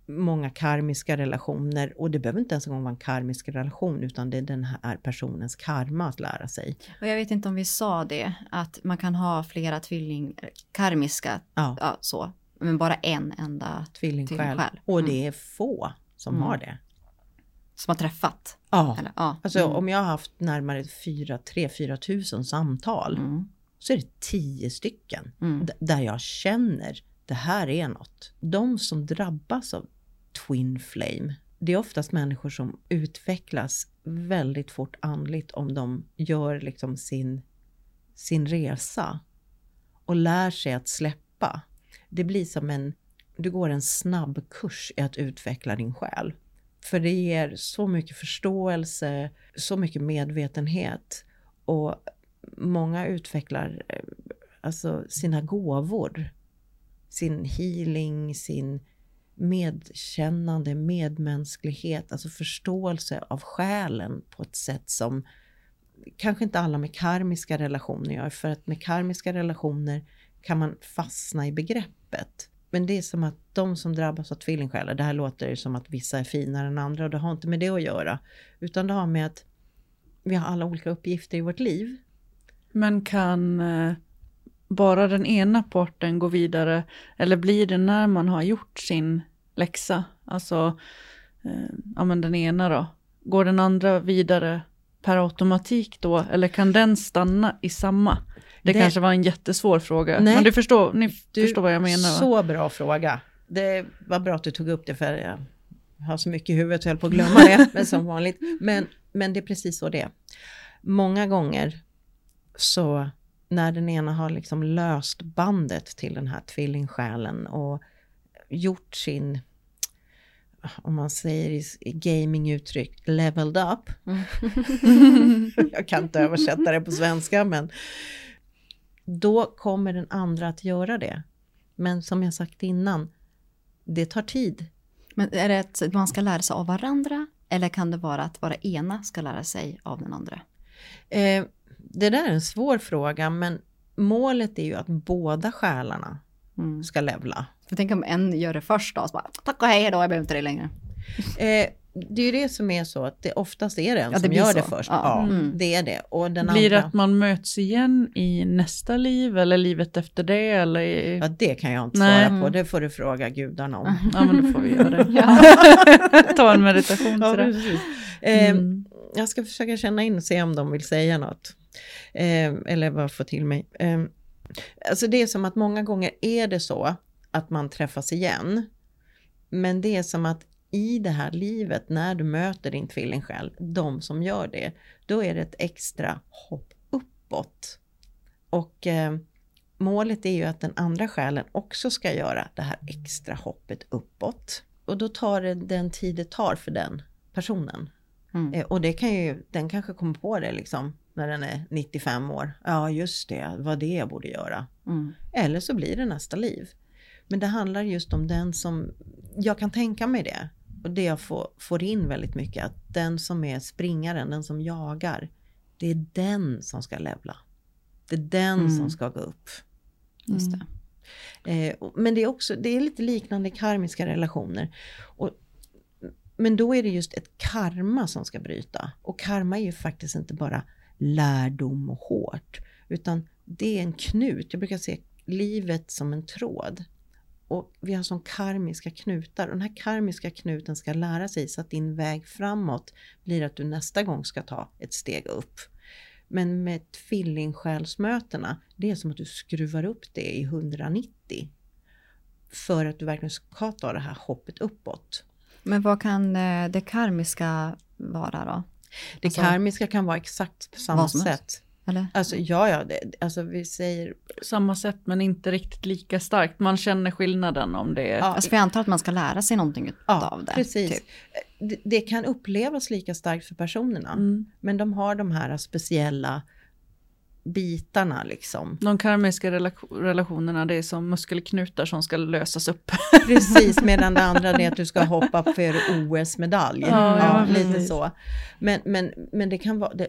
A: många karmiska relationer och det behöver inte ens en gång vara en karmisk relation utan det är den här personens karma att lära sig.
C: Och jag vet inte om vi sa det, att man kan ha flera tvilling, karmiska, ja. ja så, men bara en enda
A: tvillingsjäl. tvillingsjäl. Och mm. det är få som mm. har det.
C: Som har träffat?
A: Ja. Eller, ja. Alltså mm. om jag har haft närmare 3-4 tusen samtal mm. så är det tio stycken mm. där jag känner det här är något. De som drabbas av Twin Flame, det är oftast människor som utvecklas väldigt fort andligt om de gör liksom sin, sin resa och lär sig att släppa. Det blir som en, du går en snabb kurs i att utveckla din själ. För det ger så mycket förståelse, så mycket medvetenhet och många utvecklar eh, alltså sina gåvor sin healing, sin medkännande, medmänsklighet, alltså förståelse av själen på ett sätt som kanske inte alla med karmiska relationer gör, för att med karmiska relationer kan man fastna i begreppet. Men det är som att de som drabbas av tvillingsjälar, det här låter ju som att vissa är finare än andra och det har inte med det att göra, utan det har med att vi har alla olika uppgifter i vårt liv.
B: Men kan eh, bara den ena parten går vidare? Eller blir det när man har gjort sin läxa? Alltså, eh, ja men den ena då. Går den andra vidare per automatik då? Eller kan den stanna i samma? Det, det kanske var en jättesvår fråga. Nej, men du förstår, ni du, förstår vad jag menar va?
A: Så bra fråga. Det var bra att du tog upp det för jag har så mycket i huvudet jag höll på att glömma det. men som vanligt. Men, men det är precis så det är. Många gånger så när den ena har liksom löst bandet till den här tvillingsjälen och gjort sin, om man säger i gaminguttryck, leveled up. Mm. Jag kan inte översätta det på svenska, men då kommer den andra att göra det. Men som jag sagt innan, det tar tid.
C: Men är det att man ska lära sig av varandra eller kan det vara att vara ena ska lära sig av den andra?
A: Eh, det där är en svår fråga, men målet är ju att båda själarna mm. ska levla.
C: Jag tänker om en gör det först då, så bara, tack och hej då, jag behöver inte det längre.
A: Eh, det är ju det som är så att det oftast är det en ja, det som gör så. det först. Ja, ja mm. det är det. Och den
B: blir det att man möts igen i nästa liv eller livet efter det? Eller i...
A: Ja, det kan jag inte Nej. svara på. Det får du fråga gudarna om.
B: Ja, men då får vi göra det. Ta en meditation till det.
A: Eh, mm. Jag ska försöka känna in och se om de vill säga något. Eh, eller vad får till mig. Eh, alltså det är som att många gånger är det så att man träffas igen. Men det är som att i det här livet, när du möter din tvillingsjäl, de som gör det, då är det ett extra hopp uppåt. Och eh, målet är ju att den andra själen också ska göra det här extra hoppet uppåt. Och då tar det den tid det tar för den personen. Mm. Eh, och det kan ju, den kanske kommer på det liksom när den är 95 år. Ja, just det, vad det jag borde göra. Mm. Eller så blir det nästa liv. Men det handlar just om den som, jag kan tänka mig det, och det jag får, får in väldigt mycket, att den som är springaren, den som jagar, det är den som ska levla. Det är den mm. som ska gå upp. Just det. Eh, men det är också, det är lite liknande karmiska relationer. Och, men då är det just ett karma som ska bryta. Och karma är ju faktiskt inte bara lärdom och hårt. Utan det är en knut. Jag brukar se livet som en tråd. Och vi har som karmiska knutar. Och den här karmiska knuten ska lära sig så att din väg framåt blir att du nästa gång ska ta ett steg upp. Men med tvillingsjälsmötena, det är som att du skruvar upp det i 190. För att du verkligen ska ta det här hoppet uppåt.
C: Men vad kan eh, det karmiska vara då?
A: Det alltså, karmiska kan vara exakt på samma sätt. Eller? Alltså ja, ja, det, alltså vi säger...
B: Samma sätt men inte riktigt lika starkt. Man känner skillnaden om det är... Ja,
C: alltså för jag antar att man ska lära sig någonting ja, av det.
A: precis. Typ. Det, det, kan upplevas lika starkt för personerna. Mm. Men de har de här speciella bitarna liksom.
B: De karmiska relationerna det är som muskelknutar som ska lösas upp.
A: Precis, medan det andra är att du ska hoppa för OS-medalj. Ja, ja, lite så. Men, men, men det kan vara... Det,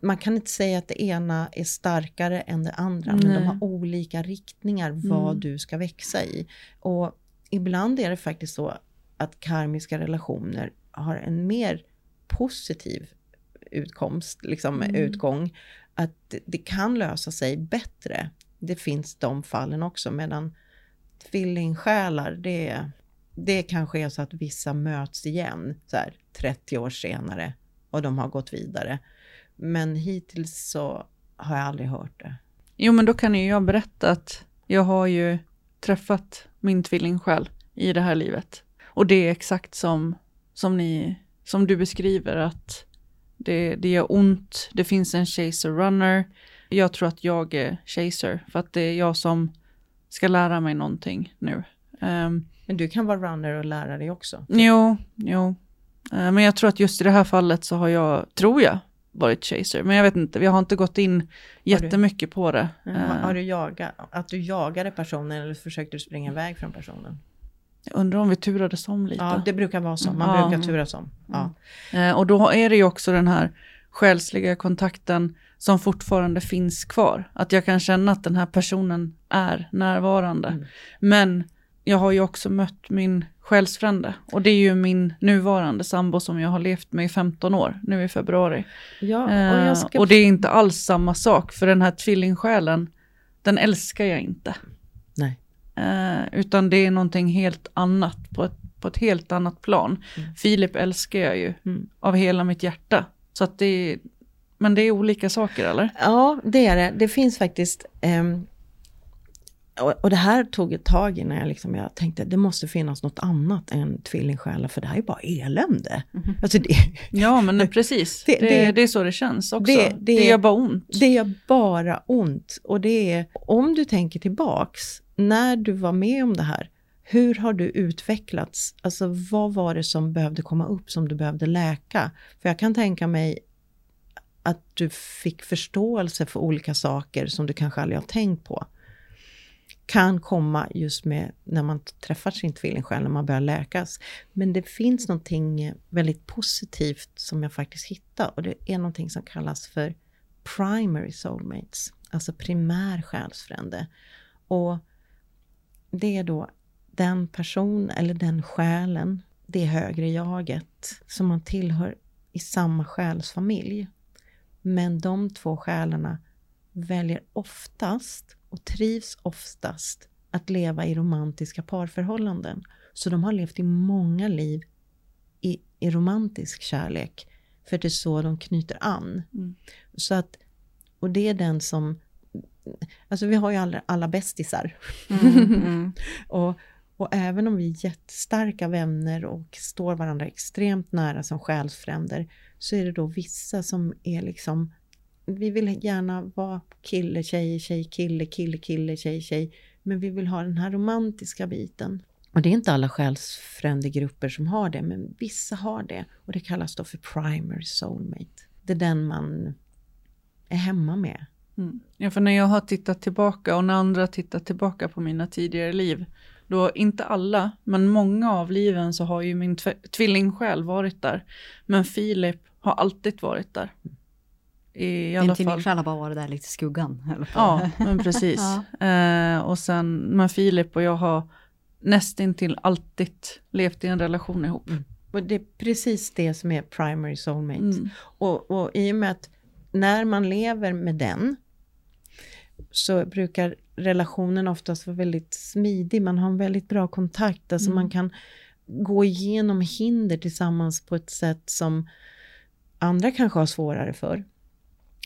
A: man kan inte säga att det ena är starkare än det andra, Nej. men de har olika riktningar vad mm. du ska växa i. Och ibland är det faktiskt så att karmiska relationer har en mer positiv utkomst, liksom mm. utgång. Att det kan lösa sig bättre. Det finns de fallen också, medan tvillingsjälar, det, det kanske är så att vissa möts igen så här, 30 år senare och de har gått vidare. Men hittills så har jag aldrig hört det.
B: Jo, men då kan ju jag berätta att jag har ju träffat min tvillingsjäl i det här livet. Och det är exakt som, som, ni, som du beskriver, att det, det gör ont, det finns en chaser runner. Jag tror att jag är chaser, för att det är jag som ska lära mig någonting nu. Um,
A: men du kan vara runner och lära dig också?
B: Jo, jo. Uh, men jag tror att just i det här fallet så har jag, tror jag, varit chaser. Men jag vet inte, vi har inte gått in jättemycket på det.
A: Mm, har, har du jagat, att du jagade personen eller försökte du springa iväg från personen?
B: Jag undrar om vi turades om lite.
A: Ja, det brukar vara så. Man ja. brukar turas om. Ja.
B: Mm. Eh, och då är det ju också den här själsliga kontakten som fortfarande finns kvar. Att jag kan känna att den här personen är närvarande. Mm. Men jag har ju också mött min själsfrände och det är ju min nuvarande sambo som jag har levt med i 15 år nu i februari. Ja, och, eh, ska... och det är inte alls samma sak för den här tvillingsjälen den älskar jag inte. Eh, utan det är någonting helt annat på ett, på ett helt annat plan. Mm. Filip älskar jag ju mm. av hela mitt hjärta. Så att det men det är olika saker eller?
A: Ja, det är det. Det finns faktiskt um och, det här tog ett tag innan jag, liksom, jag tänkte det måste finnas något annat än tvillingsjälar för det här är bara elände. Mm. Alltså det,
B: ja men precis, det, det, det, är så det känns också. Det, det, gör bara ont.
A: Det gör bara ont. Och det är, om du tänker tillbaks, när du var med om det här, hur har du utvecklats? Alltså vad var det som behövde komma upp, som du behövde läka? För jag kan tänka mig att du fick förståelse för olika saker som du kanske aldrig har tänkt på kan komma just med när man träffar sin tvillingsjäl, när man börjar läkas. Men det finns någonting väldigt positivt som jag faktiskt hittade och det är någonting som kallas för primary soulmates, alltså primär själsfrände. Och det är då den person eller den själen, det högre jaget, som man tillhör i samma själsfamilj. Men de två själarna väljer oftast och trivs oftast att leva i romantiska parförhållanden. Så de har levt i många liv i, i romantisk kärlek. För det är så de knyter an. Mm. Så att, och det är den som, alltså vi har ju alla, alla bästisar. Mm, mm. och, och även om vi är jättestarka vänner och står varandra extremt nära som själsfränder, så är det då vissa som är liksom vi vill gärna vara kille, tjej, tjej, kille, kille, kille, tjej, tjej. Men vi vill ha den här romantiska biten. Och det är inte alla själsfrändegrupper som har det, men vissa har det. Och det kallas då för primary soulmate. Det är den man är hemma med.
B: Mm. Ja, för när jag har tittat tillbaka och när andra tittat tillbaka på mina tidigare liv, då inte alla, men många av liven så har ju min tvillingsjäl varit där. Men Filip har alltid varit där.
C: I alla Din fall. Din har bara varit där lite i skuggan.
B: Ja, men precis. ja. Eh, och sen, men Filip och jag har nästintill alltid levt i en relation ihop. Mm.
A: Och det är precis det som är primary soulmate. Mm. Och, och i och med att när man lever med den så brukar relationen oftast vara väldigt smidig. Man har en väldigt bra kontakt. Alltså mm. man kan gå igenom hinder tillsammans på ett sätt som andra kanske har svårare för.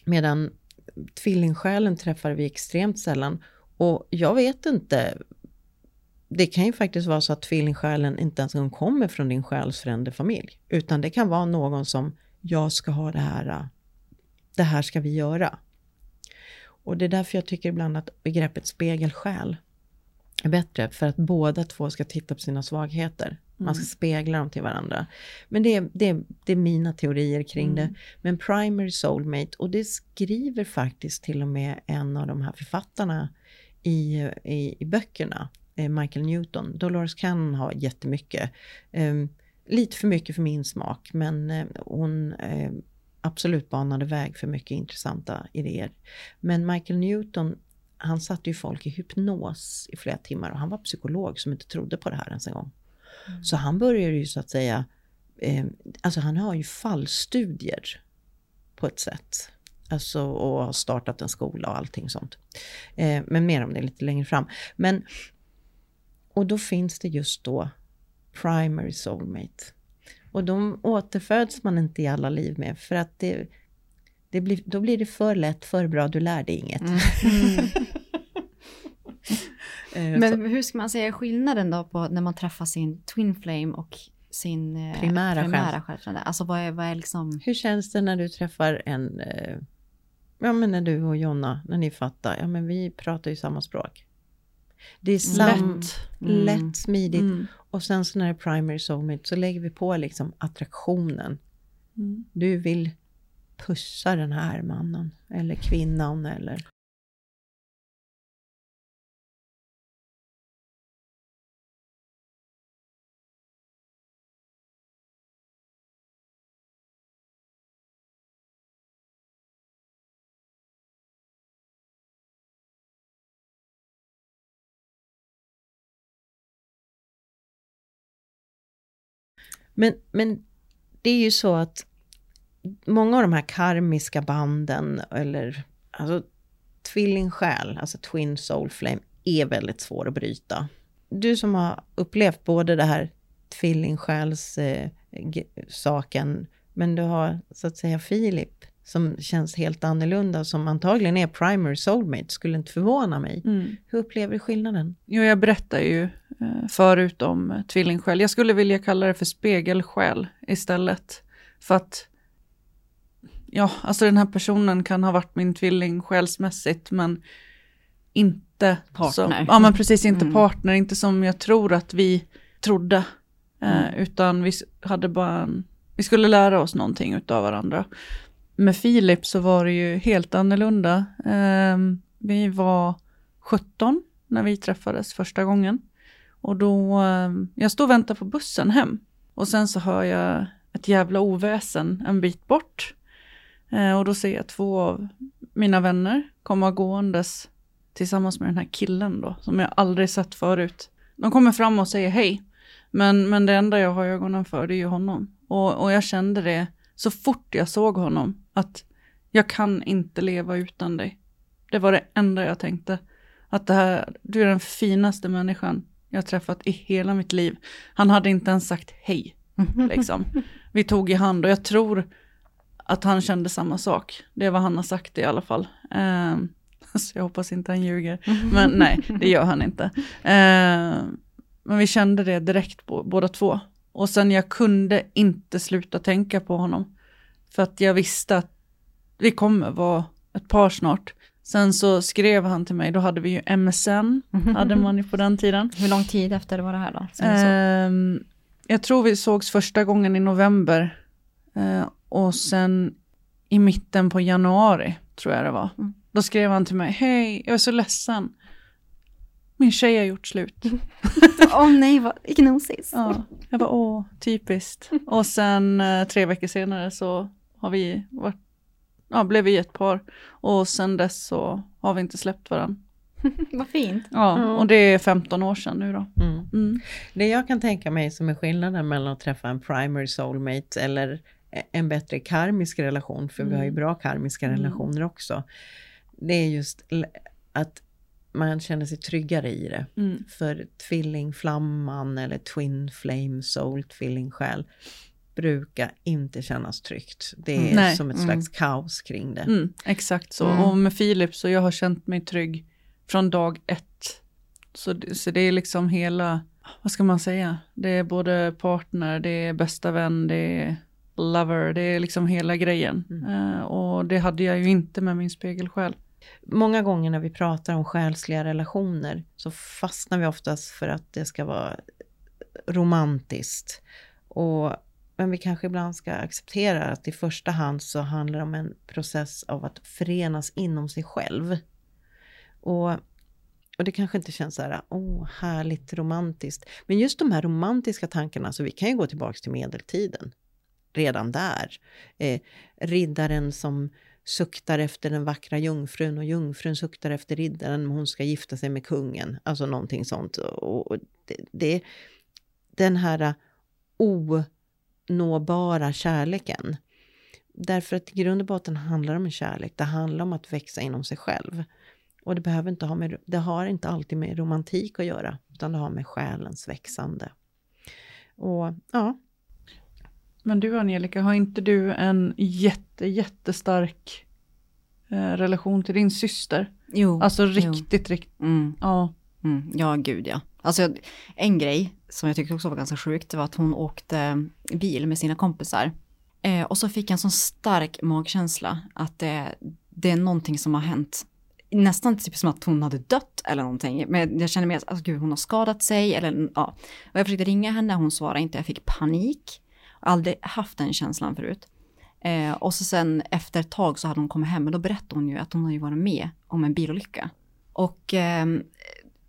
A: Medan tvillingsjälen träffar vi extremt sällan. Och jag vet inte, det kan ju faktiskt vara så att tvillingsjälen inte ens kommer från din själsfrände familj. Utan det kan vara någon som, jag ska ha det här, det här ska vi göra. Och det är därför jag tycker ibland att begreppet spegelsjäl är bättre. För att båda två ska titta på sina svagheter. Man ska mm. spegla dem till varandra. Men det är, det är, det är mina teorier kring mm. det. Men primary soulmate, och det skriver faktiskt till och med en av de här författarna i, i, i böckerna, eh, Michael Newton. Dolores Cannon har jättemycket. Um, lite för mycket för min smak, men uh, hon uh, absolut banade väg för mycket intressanta idéer. Men Michael Newton han satte ju folk i hypnos i flera timmar och han var psykolog som inte trodde på det här ens en gång. Mm. Så han började ju så att säga, eh, alltså han har ju fallstudier på ett sätt. Alltså och har startat en skola och allting sånt. Eh, men mer om det lite längre fram. Men, och då finns det just då primary soulmate. Och de återföds man inte i alla liv med för att det, det blir, då blir det för lätt, för bra, du lär dig inget. Mm.
C: Mm. Men hur ska man säga skillnaden då på när man träffar sin twin flame och sin
A: eh, primära,
C: primära självkännande? Alltså vad är, vad är liksom...
A: Hur känns det när du träffar en, eh, ja men när du och Jonna, när ni fattar, ja men vi pratar ju samma språk. Det är sam, lätt, mm. lätt smidigt. Mm. Och sen så när det är primary soulmate så lägger vi på liksom attraktionen. Mm. Du vill pussa den här mannen eller kvinnan eller Men, men det är ju så att många av de här karmiska banden, eller alltså tvillingsjäl, alltså twin soul flame, är väldigt svår att bryta. Du som har upplevt både det här tvillingsjäls eh, saken, men du har så att säga Filip, som känns helt annorlunda, som antagligen är primary soulmate, skulle inte förvåna mig. Mm. Hur upplever du skillnaden?
B: Jo, jag berättar ju eh, förut om eh, tvillingsjäl. Jag skulle vilja kalla det för spegelsjäl istället. För att, ja, alltså den här personen kan ha varit min tvilling själsmässigt, men inte
C: partner. Som,
B: ja, men precis inte mm. partner, inte som jag tror att vi trodde. Eh, mm. utan vi hade bara en, vi skulle lära oss någonting utav varandra med Filip så var det ju helt annorlunda. Ehm, vi var 17 när vi träffades första gången. Och då, ehm, jag stod och väntade på bussen hem. Och sen så hör jag ett jävla oväsen en bit bort. Ehm, och då ser jag två av mina vänner komma gåendes tillsammans med den här killen då, som jag aldrig sett förut. De kommer fram och säger hej. Men, men det enda jag har ögonen för det är ju honom. Och, och jag kände det så fort jag såg honom att jag kan inte leva utan dig. Det var det enda jag tänkte. Att det här, du är den finaste människan jag träffat i hela mitt liv. Han hade inte ens sagt hej. Liksom. Vi tog i hand och jag tror att han kände samma sak. Det är vad han har sagt i alla fall. Uh, så jag hoppas inte han ljuger. Men nej, det gör han inte. Uh, men vi kände det direkt båda två. Och sen jag kunde inte sluta tänka på honom. För att jag visste att vi kommer vara ett par snart. Sen så skrev han till mig, då hade vi ju MSN, hade man ju på den tiden.
C: Hur lång tid efter var det här då?
B: Eh, jag tror vi sågs första gången i november. Eh, och sen i mitten på januari, tror jag det var. Mm. Då skrev han till mig, hej, jag är så ledsen. Min tjej har gjort slut.
C: Åh oh, nej, vad gnosis.
B: ja, jag var åh, typiskt. Och sen eh, tre veckor senare så har vi varit, ja, blev vi ett par. Och sen dess så har vi inte släppt varandra.
C: Vad fint.
B: Ja, mm. och det är 15 år sedan nu då.
A: Mm. Mm. Det jag kan tänka mig som är skillnaden mellan att träffa en primary soulmate eller en bättre karmisk relation, för vi har ju mm. bra karmiska mm. relationer också. Det är just att man känner sig tryggare i det. Mm. För tvillingflamman eller twin flame soul, tvillingsjäl, brukar inte kännas tryggt. Det är Nej. som ett mm. slags kaos kring det.
B: Mm, exakt så. Mm. Och med Filip så jag har känt mig trygg från dag ett. Så, så det är liksom hela, vad ska man säga, det är både partner, det är bästa vän, det är lover, det är liksom hela grejen. Uh, och det hade jag ju inte med min spegelsjäl.
A: Många gånger när vi pratar om själsliga relationer så fastnar vi oftast för att det ska vara romantiskt. Och men vi kanske ibland ska acceptera att i första hand så handlar det om en process av att förenas inom sig själv. Och, och det kanske inte känns så här, åh, härligt romantiskt. Men just de här romantiska tankarna, så vi kan ju gå tillbaka till medeltiden. Redan där. Eh, riddaren som suktar efter den vackra jungfrun och jungfrun suktar efter riddaren hon ska gifta sig med kungen. Alltså någonting sånt. Och det, det, den här eh, o onåbara kärleken. Därför att i grund och botten handlar det om en kärlek. Det handlar om att växa inom sig själv. Och det, behöver inte ha med, det har inte alltid med romantik att göra, utan det har med själens växande. Och ja.
B: Men du Angelica, har inte du en jätte, jättestark eh, relation till din syster?
C: Jo.
B: Alltså riktigt, jo. riktigt. Mm.
C: Ja. Mm, ja, gud ja. Alltså en grej som jag tyckte också var ganska sjukt var att hon åkte bil med sina kompisar. Eh, och så fick jag en sån stark magkänsla att det, det är någonting som har hänt nästan typ som att hon hade dött eller någonting. Men jag känner mer att alltså, gud, hon har skadat sig eller ja. Och jag försökte ringa henne, hon svarade inte, jag fick panik. Aldrig haft den känslan förut. Eh, och så sen efter ett tag så hade hon kommit hem och då berättade hon ju att hon hade varit med om en bilolycka. Och eh,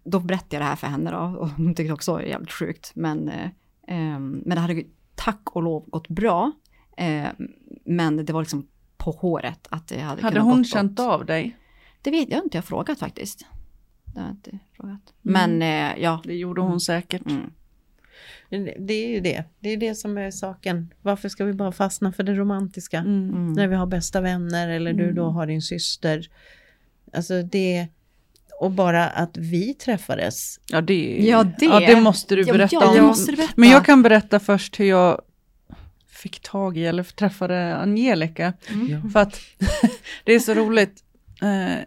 C: då berättade jag det här för henne då och hon tyckte också det var jävligt sjukt. Men, eh, ehm, men det hade tack och lov gått bra. Eh, men det var liksom på håret att det hade
B: Hade hon känt av dig?
C: Det vet jag inte, jag har frågat faktiskt. Det har jag inte frågat. Mm. Men eh, ja.
B: Det gjorde hon mm. säkert. Mm.
A: Det är ju det. Det är det som är saken. Varför ska vi bara fastna för det romantiska? Mm. mm. När vi har bästa vänner eller du då mm. har din syster. Alltså det... Och bara att vi träffades.
B: Ja det,
C: ja, det.
B: Ja, det måste du berätta ja,
C: om. Måste berätta.
B: Men jag kan berätta först hur jag fick tag i eller träffade Angelica. Mm. För att det är så roligt. Eh,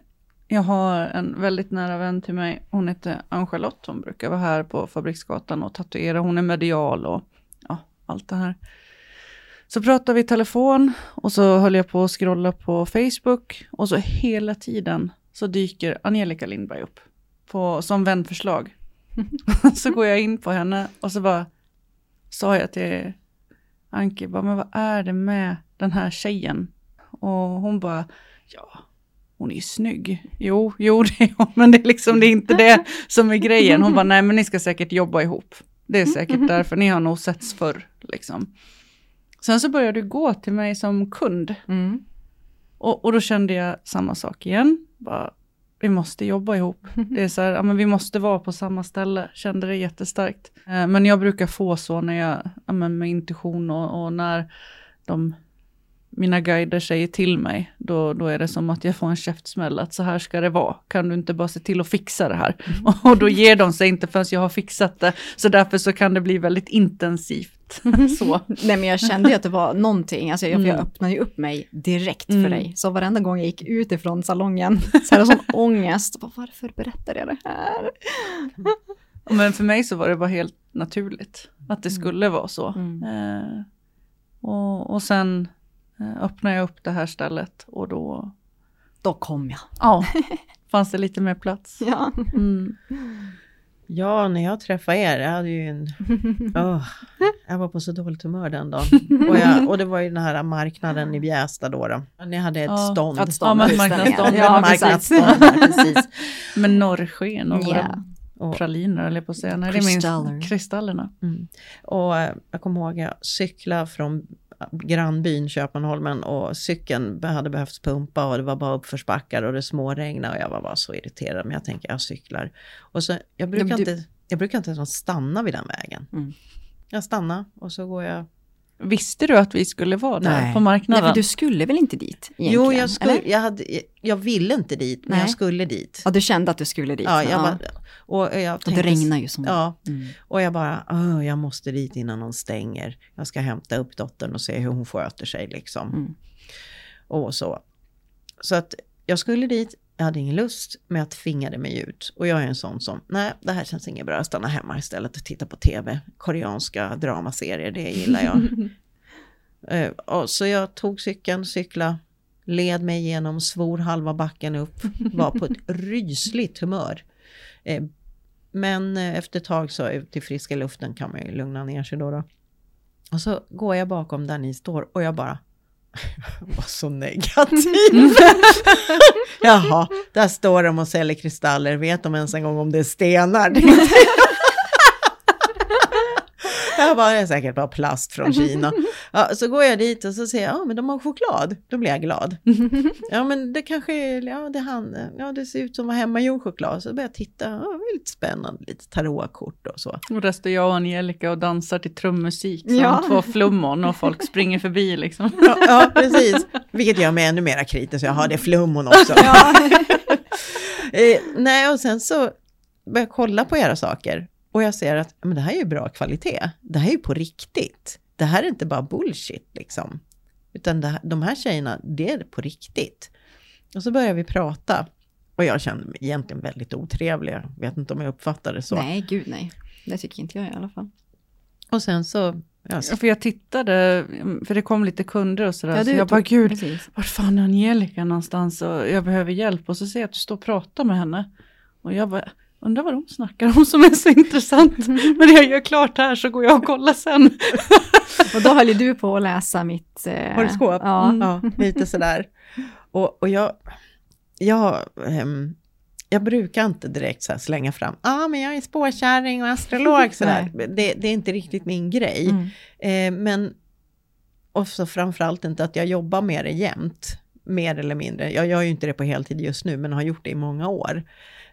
B: jag har en väldigt nära vän till mig. Hon heter Ann-Charlotte. Hon brukar vara här på Fabriksgatan och tatuera. Hon är medial och ja, allt det här. Så pratade vi i telefon och så höll jag på att scrolla på Facebook och så hela tiden så dyker Angelica Lindberg upp på, som vänförslag. så går jag in på henne och så bara sa jag till Anki, bara, men vad är det med den här tjejen? Och hon bara, ja, hon är ju snygg. Jo, jo det är hon, men det är liksom det är inte det som är grejen. Hon bara, nej men ni ska säkert jobba ihop. Det är säkert därför ni har nog setts förr. Liksom. Sen så började du gå till mig som kund. Mm. Och, och då kände jag samma sak igen. Bara, vi måste jobba ihop. Det är så här, ja, men vi måste vara på samma ställe. Kände det jättestarkt. Eh, men jag brukar få så när jag, ja, men med intuition och, och när de mina guider säger till mig, då, då är det som att jag får en käftsmäll att så här ska det vara. Kan du inte bara se till att fixa det här? Mm. Och då ger de sig inte förrän jag har fixat det. Så därför så kan det bli väldigt intensivt. så.
C: Nej men jag kände ju att det var någonting, alltså jag, mm. jag öppnade ju upp mig direkt för mm. dig. Så varenda gång jag gick ut ifrån salongen så hade jag sån ångest. Varför berättar jag det här?
B: Men för mig så var det bara helt naturligt att det mm. skulle vara så. Mm. Eh, och, och sen Eh, öppnade jag upp det här stället och då...
C: Då kom jag.
B: Ja, fanns det lite mer plats.
C: Ja. Mm.
A: Ja, när jag träffade er, jag hade ju en... Oh, jag var på så dåligt humör den dagen. Och, jag, och det var ju den här marknaden i Bjästa då. då. Ni hade ett ja, stånd.
B: Ett stånd. Ja, marknadsstånd.
A: Ja, marknadsstånd precis.
B: Med norrsken och yeah. våra praliner, eller på att säga. Nej,
C: Kristaller.
B: Det kristallerna.
A: Mm. Och eh, jag kommer ihåg, jag cyklade från grannbyn Köpmanholmen och cykeln hade behövt pumpa och det var bara uppförsbackar och det småregnade och jag var bara så irriterad. Men jag tänker jag cyklar. Och så, jag brukar, ja, du... inte, jag brukar inte ens stanna vid den vägen. Mm. Jag stannar och så går jag
B: Visste du att vi skulle vara där Nej. på marknaden?
C: Nej, för du skulle väl inte dit?
A: Jo, jag, skulle, jag, hade, jag ville inte dit, men Nej. jag skulle dit.
C: Ja, du kände att du skulle dit?
A: Ja, jag bara, och, jag
C: tänkte, och det regnar ju som
A: Ja, mm. och jag bara, jag måste dit innan någon stänger. Jag ska hämta upp dottern och se hur hon sköter sig liksom. Mm. Och så. Så att jag skulle dit, jag hade ingen lust, men jag tvingade mig ut. Och jag är en sån som, nej, det här känns inget bra, jag stannar hemma istället och tittar på tv. Koreanska dramaserier, det gillar jag. uh, så jag tog cykeln, cykla, led mig igenom, svor halva backen upp, var på ett rysligt humör. Uh, men uh, efter ett tag så ut i friska luften kan man ju lugna ner sig då. då. Och så går jag bakom där ni står och jag bara, var så negativ. Jaha, där står de och säljer kristaller. Vet de ens en gång om det är stenar? det är säkert bara plast från Kina. Ja, så går jag dit och så säger jag, ja men de har choklad. Då blir jag glad. Ja men det kanske är, ja det, han, ja, det ser ut som var hemmagjord choklad. Så börjar jag titta, ja, det är lite spännande, lite tarotkort och så.
B: Och där står jag och Angelica och dansar till trummusik som ja. två flummon och folk springer förbi liksom.
A: Ja, ja, precis. Vilket gör mig ännu mer kritisk, jag har det flummon också. Ja. eh, nej, och sen så börjar jag kolla på era saker och jag ser att men det här är ju bra kvalitet. Det här är ju på riktigt. Det här är inte bara bullshit liksom. Utan det, de här tjejerna, det är på riktigt. Och så börjar vi prata. Och jag kände mig egentligen väldigt otrevlig. Jag vet inte om jag uppfattade det så.
C: Nej, gud nej. Det tycker inte jag i alla fall.
A: Och sen så...
B: Ja, så. för jag tittade, för det kom lite kunder och sådär. Ja, så jag bara, gud, precis. vart fan är Angelica någonstans? Och jag behöver hjälp. Och så ser jag att du står och pratar med henne. Och jag bara, undrar vad de snackar om som är så intressant. Men när jag gör klart här så går jag och kollar sen.
C: och då höll ju du på att läsa mitt...
A: Eh, Horoskop? Ja. Mm. ja, lite sådär. Och, och jag, jag, um, jag brukar inte direkt så slänga fram, ja ah, men jag är spårkärring och astrolog sådär. det, det, är inte riktigt min grej. Mm. Eh, men och så framförallt inte att jag jobbar med det jämt, mer eller mindre. Jag gör ju inte det på heltid just nu, men har gjort det i många år.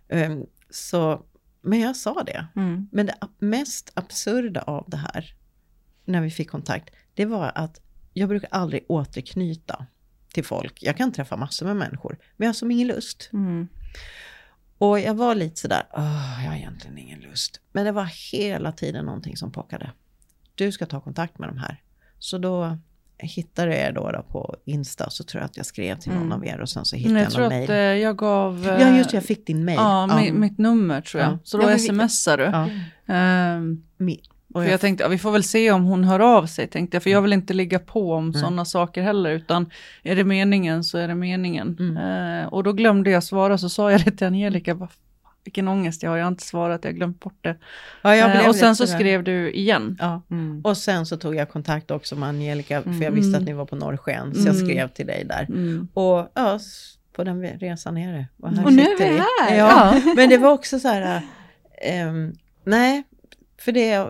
A: Um, så, men jag sa det. Mm. Men det mest absurda av det här, när vi fick kontakt, det var att jag brukar aldrig återknyta till folk. Jag kan träffa massor med människor, men jag har som ingen lust. Mm. Och jag var lite sådär, jag har egentligen ingen lust. Men det var hela tiden någonting som pockade. Du ska ta kontakt med de här. Så då hittade er då, då på Insta så tror jag att jag skrev till någon mm. av er och sen så hittade jag, jag någon
B: mail. Jag att jag gav...
A: Ja just det, jag fick din mail.
B: Ja, ja. mitt nummer tror jag. Ja. Så då ja, smsar du. Ja. Um, för jag tänkte, ja, vi får väl se om hon hör av sig, tänkte jag. För jag vill inte ligga på om mm. sådana saker heller, utan är det meningen så är det meningen. Mm. Uh, och då glömde jag svara, så sa jag det till Angelica, vilken ångest jag har, jag har inte svarat, jag har glömt bort det. Ja, eh, och sen så skrev du igen.
A: Ja. Mm. Och sen så tog jag kontakt också med Angelica, för jag visste att mm. ni var på Norrsken, så jag mm. skrev till dig där. Mm. Och ja, på den resan är det.
C: Och, här och nu är vi här!
A: Ja, men det var också så här, um, nej, för det,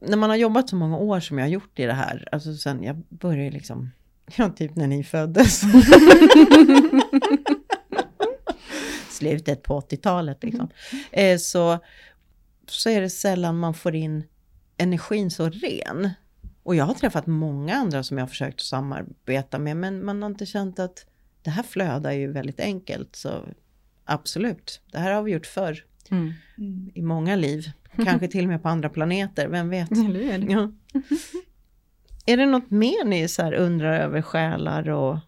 A: när man har jobbat så många år som jag har gjort i det här, alltså sen jag började liksom, ja typ när ni föddes. slutet på 80-talet. Liksom. Mm. Så, så är det sällan man får in energin så ren. Och jag har träffat många andra som jag har försökt samarbeta med, men man har inte känt att det här flödar ju väldigt enkelt. Så absolut, det här har vi gjort förr. Mm. I många liv, kanske till och med på andra planeter, vem vet? Ja. Är det något mer ni så undrar över själar och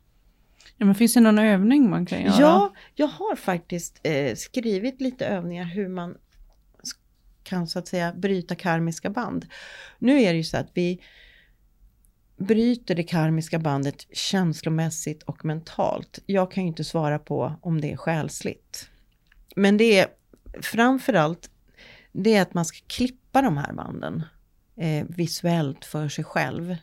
B: Ja, men finns det någon övning man kan göra?
A: Ja, jag har faktiskt eh, skrivit lite övningar hur man kan så att säga bryta karmiska band. Nu är det ju så att vi bryter det karmiska bandet känslomässigt och mentalt. Jag kan ju inte svara på om det är själsligt. Men det är framförallt det är att man ska klippa de här banden eh, visuellt för sig själv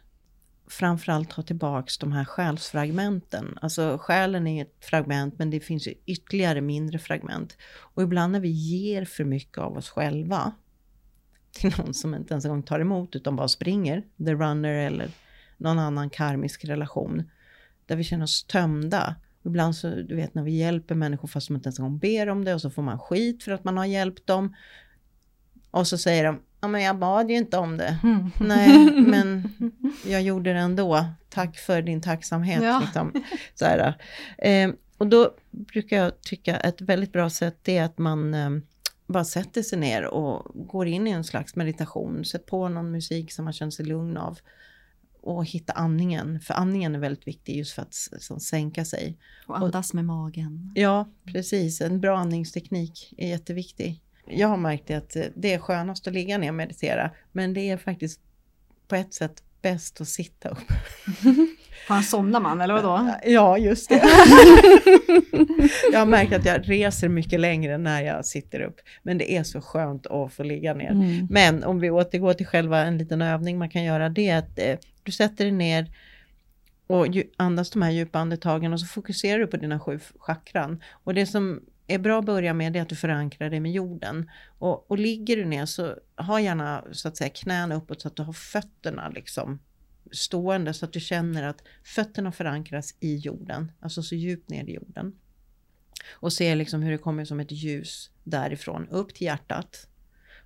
A: framförallt ta tillbaks de här själsfragmenten. Alltså själen är ett fragment men det finns ju ytterligare mindre fragment. Och ibland när vi ger för mycket av oss själva till någon som inte ens en gång tar emot utan bara springer, the runner eller någon annan karmisk relation, där vi känner oss tömda. Ibland så, du vet när vi hjälper människor fast de inte ens en gång ber om det och så får man skit för att man har hjälpt dem. Och så säger de, ja men jag bad ju inte om det. Mm. Nej, men jag gjorde det ändå. Tack för din tacksamhet. Ja. Liksom. Så här, eh, och då brukar jag tycka ett väldigt bra sätt är att man eh, bara sätter sig ner och går in i en slags meditation. Sätt på någon musik som man känner sig lugn av. Och hitta andningen, för andningen är väldigt viktig just för att så, sänka sig.
C: Och andas och, med magen.
A: Ja, precis. En bra andningsteknik är jätteviktig jag har märkt att det är skönast att ligga ner och meditera, men det är faktiskt på ett sätt bäst att sitta upp.
C: Fan somnar man eller vadå?
A: Ja, just det. jag har märkt att jag reser mycket längre när jag sitter upp. Men det är så skönt att få ligga ner. Mm. Men om vi återgår till själva en liten övning man kan göra, det är att eh, du sätter dig ner och andas de här djupa andetagen och så fokuserar du på dina sju chakran. Och det som är bra att börja med är att du förankrar dig med jorden. Och, och ligger du ner så ha gärna så att säga knäna uppåt så att du har fötterna liksom stående så att du känner att fötterna förankras i jorden, alltså så djupt ner i jorden. Och se liksom hur det kommer som ett ljus därifrån upp till hjärtat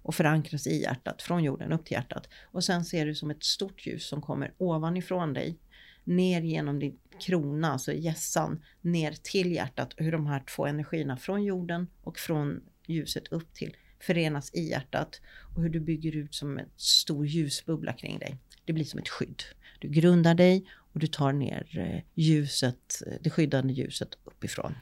A: och förankras i hjärtat, från jorden upp till hjärtat. Och sen ser du som ett stort ljus som kommer ovanifrån dig, ner genom din krona, alltså gässan, ner till hjärtat. Hur de här två energierna från jorden och från ljuset upp till förenas i hjärtat och hur du bygger ut som en stor ljusbubbla kring dig. Det blir som ett skydd. Du grundar dig och du tar ner eh, ljuset, eh, det skyddande ljuset uppifrån.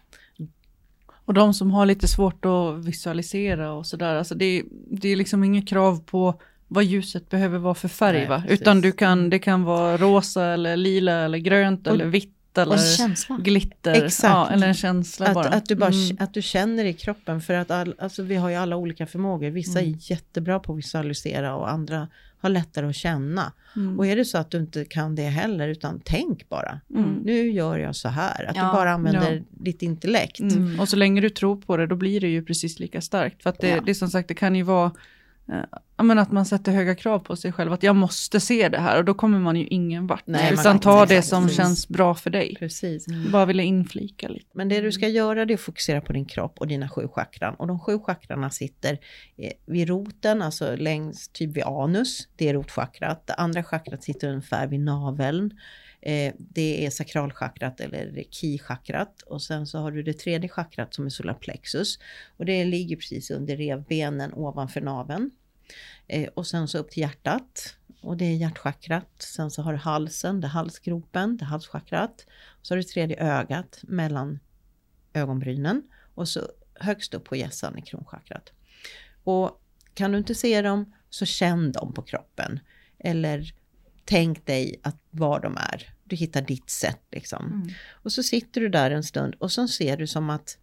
B: Och de som har lite svårt att visualisera och sådär, alltså det, det är liksom inget krav på vad ljuset behöver vara för färg Nej, va? Utan du kan, det kan vara rosa eller lila eller grönt och, eller vitt eller glitter. Exakt. Ja, eller en känsla
A: att,
B: bara.
A: Att du, bara mm. att du känner i kroppen för att all, alltså vi har ju alla olika förmågor. Vissa mm. är jättebra på att visualisera och andra har lättare att känna. Mm. Och är det så att du inte kan det heller, utan tänk bara. Mm. Nu gör jag så här. Att ja, du bara använder ja. ditt intellekt.
B: Mm. Och så länge du tror på det, då blir det ju precis lika starkt. För att det, ja. det är som sagt, det kan ju vara Ja, men att man sätter höga krav på sig själv, att jag måste se det här och då kommer man ju ingen vart. Nej, utan ta det som precis. känns bra för dig.
A: Precis.
B: Mm. Bara ville inflika lite.
A: Men det du ska göra det är att fokusera på din kropp och dina sju chakran. Och de sju chakrarna sitter eh, vid roten, alltså längst typ vid anus, det är rotchakrat. Det andra chakrat sitter ungefär vid naveln. Eh, det är sakralchakrat eller ki-chakrat och sen så har du det tredje chakrat som är solarplexus och det ligger precis under revbenen ovanför naveln. Eh, och sen så upp till hjärtat och det är hjärtchakrat. Sen så har du halsen, det är halsgropen, det är halschakrat. Så har du tredje ögat mellan ögonbrynen och så högst upp på hjässan i kronchakrat. Och kan du inte se dem så känn dem på kroppen. Eller tänk dig att var de är. Du hittar ditt sätt liksom. Mm. Och så sitter du där en stund och så ser du som att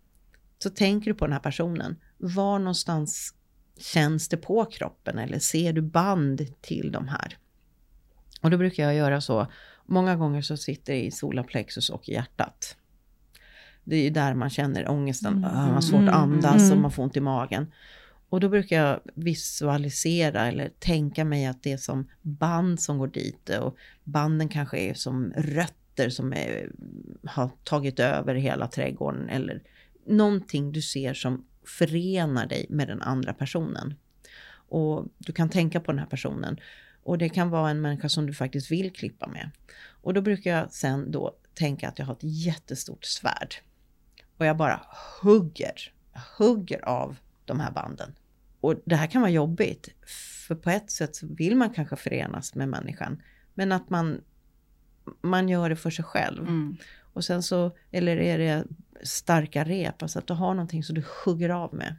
A: så tänker du på den här personen. Var någonstans känns det på kroppen eller ser du band till de här? Och då brukar jag göra så. Många gånger så sitter det i solarplexus och i hjärtat. Det är ju där man känner ångesten, mm. man har svårt att andas mm. och man får ont i magen. Och då brukar jag visualisera eller tänka mig att det är som band som går dit och banden kanske är som rötter som är, har tagit över hela trädgården eller någonting du ser som förenar dig med den andra personen. Och du kan tänka på den här personen. Och det kan vara en människa som du faktiskt vill klippa med. Och då brukar jag sen då tänka att jag har ett jättestort svärd. Och jag bara hugger, hugger av de här banden. Och det här kan vara jobbigt. För på ett sätt så vill man kanske förenas med människan. Men att man, man gör det för sig själv. Mm. Och sen så, eller är det starka rep, alltså att du har någonting som du hugger av med.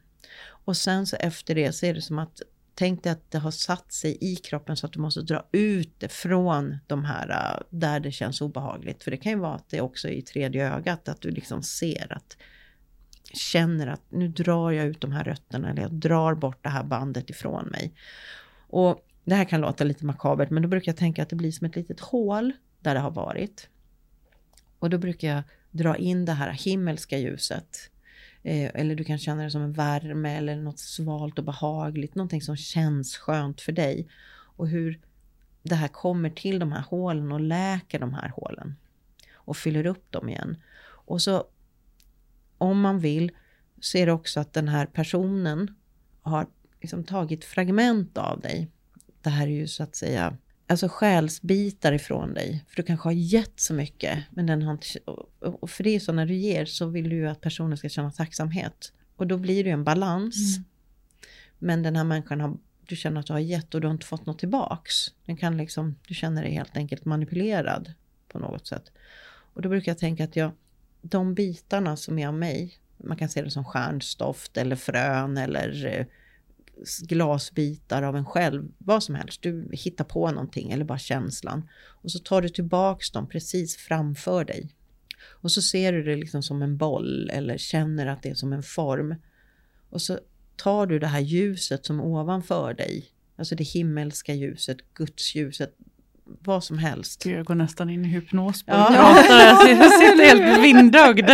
A: Och sen så efter det så är det som att Tänk dig att det har satt sig i kroppen så att du måste dra ut det från de här äh, där det känns obehagligt. För det kan ju vara att det också är i tredje ögat, att du liksom ser att känner att nu drar jag ut de här rötterna eller jag drar bort det här bandet ifrån mig. Och det här kan låta lite makabert, men då brukar jag tänka att det blir som ett litet hål där det har varit. Och då brukar jag dra in det här himmelska ljuset. Eh, eller du kan känna det som en värme eller något svalt och behagligt, någonting som känns skönt för dig. Och hur det här kommer till de här hålen och läker de här hålen. Och fyller upp dem igen. Och så om man vill så är det också att den här personen har liksom tagit fragment av dig. Det här är ju så att säga alltså själsbitar ifrån dig. För du kanske har gett så mycket. Men den har inte, och för det är så när du ger så vill du ju att personen ska känna tacksamhet. Och då blir det ju en balans. Mm. Men den här människan har, du känner att du har gett och du har inte fått något tillbaks. Den kan liksom, du känner dig helt enkelt manipulerad på något sätt. Och då brukar jag tänka att jag, de bitarna som är av mig, man kan se det som stjärnstoft eller frön eller eh, glasbitar av en själv, vad som helst. Du hittar på någonting eller bara känslan. Och så tar du tillbaks dem precis framför dig. Och så ser du det liksom som en boll eller känner att det är som en form. Och så tar du det här ljuset som är ovanför dig, alltså det himmelska ljuset, Guds ljuset, vad som helst.
B: Jag går nästan in i hypnos på ja. jag sitter helt vindögd.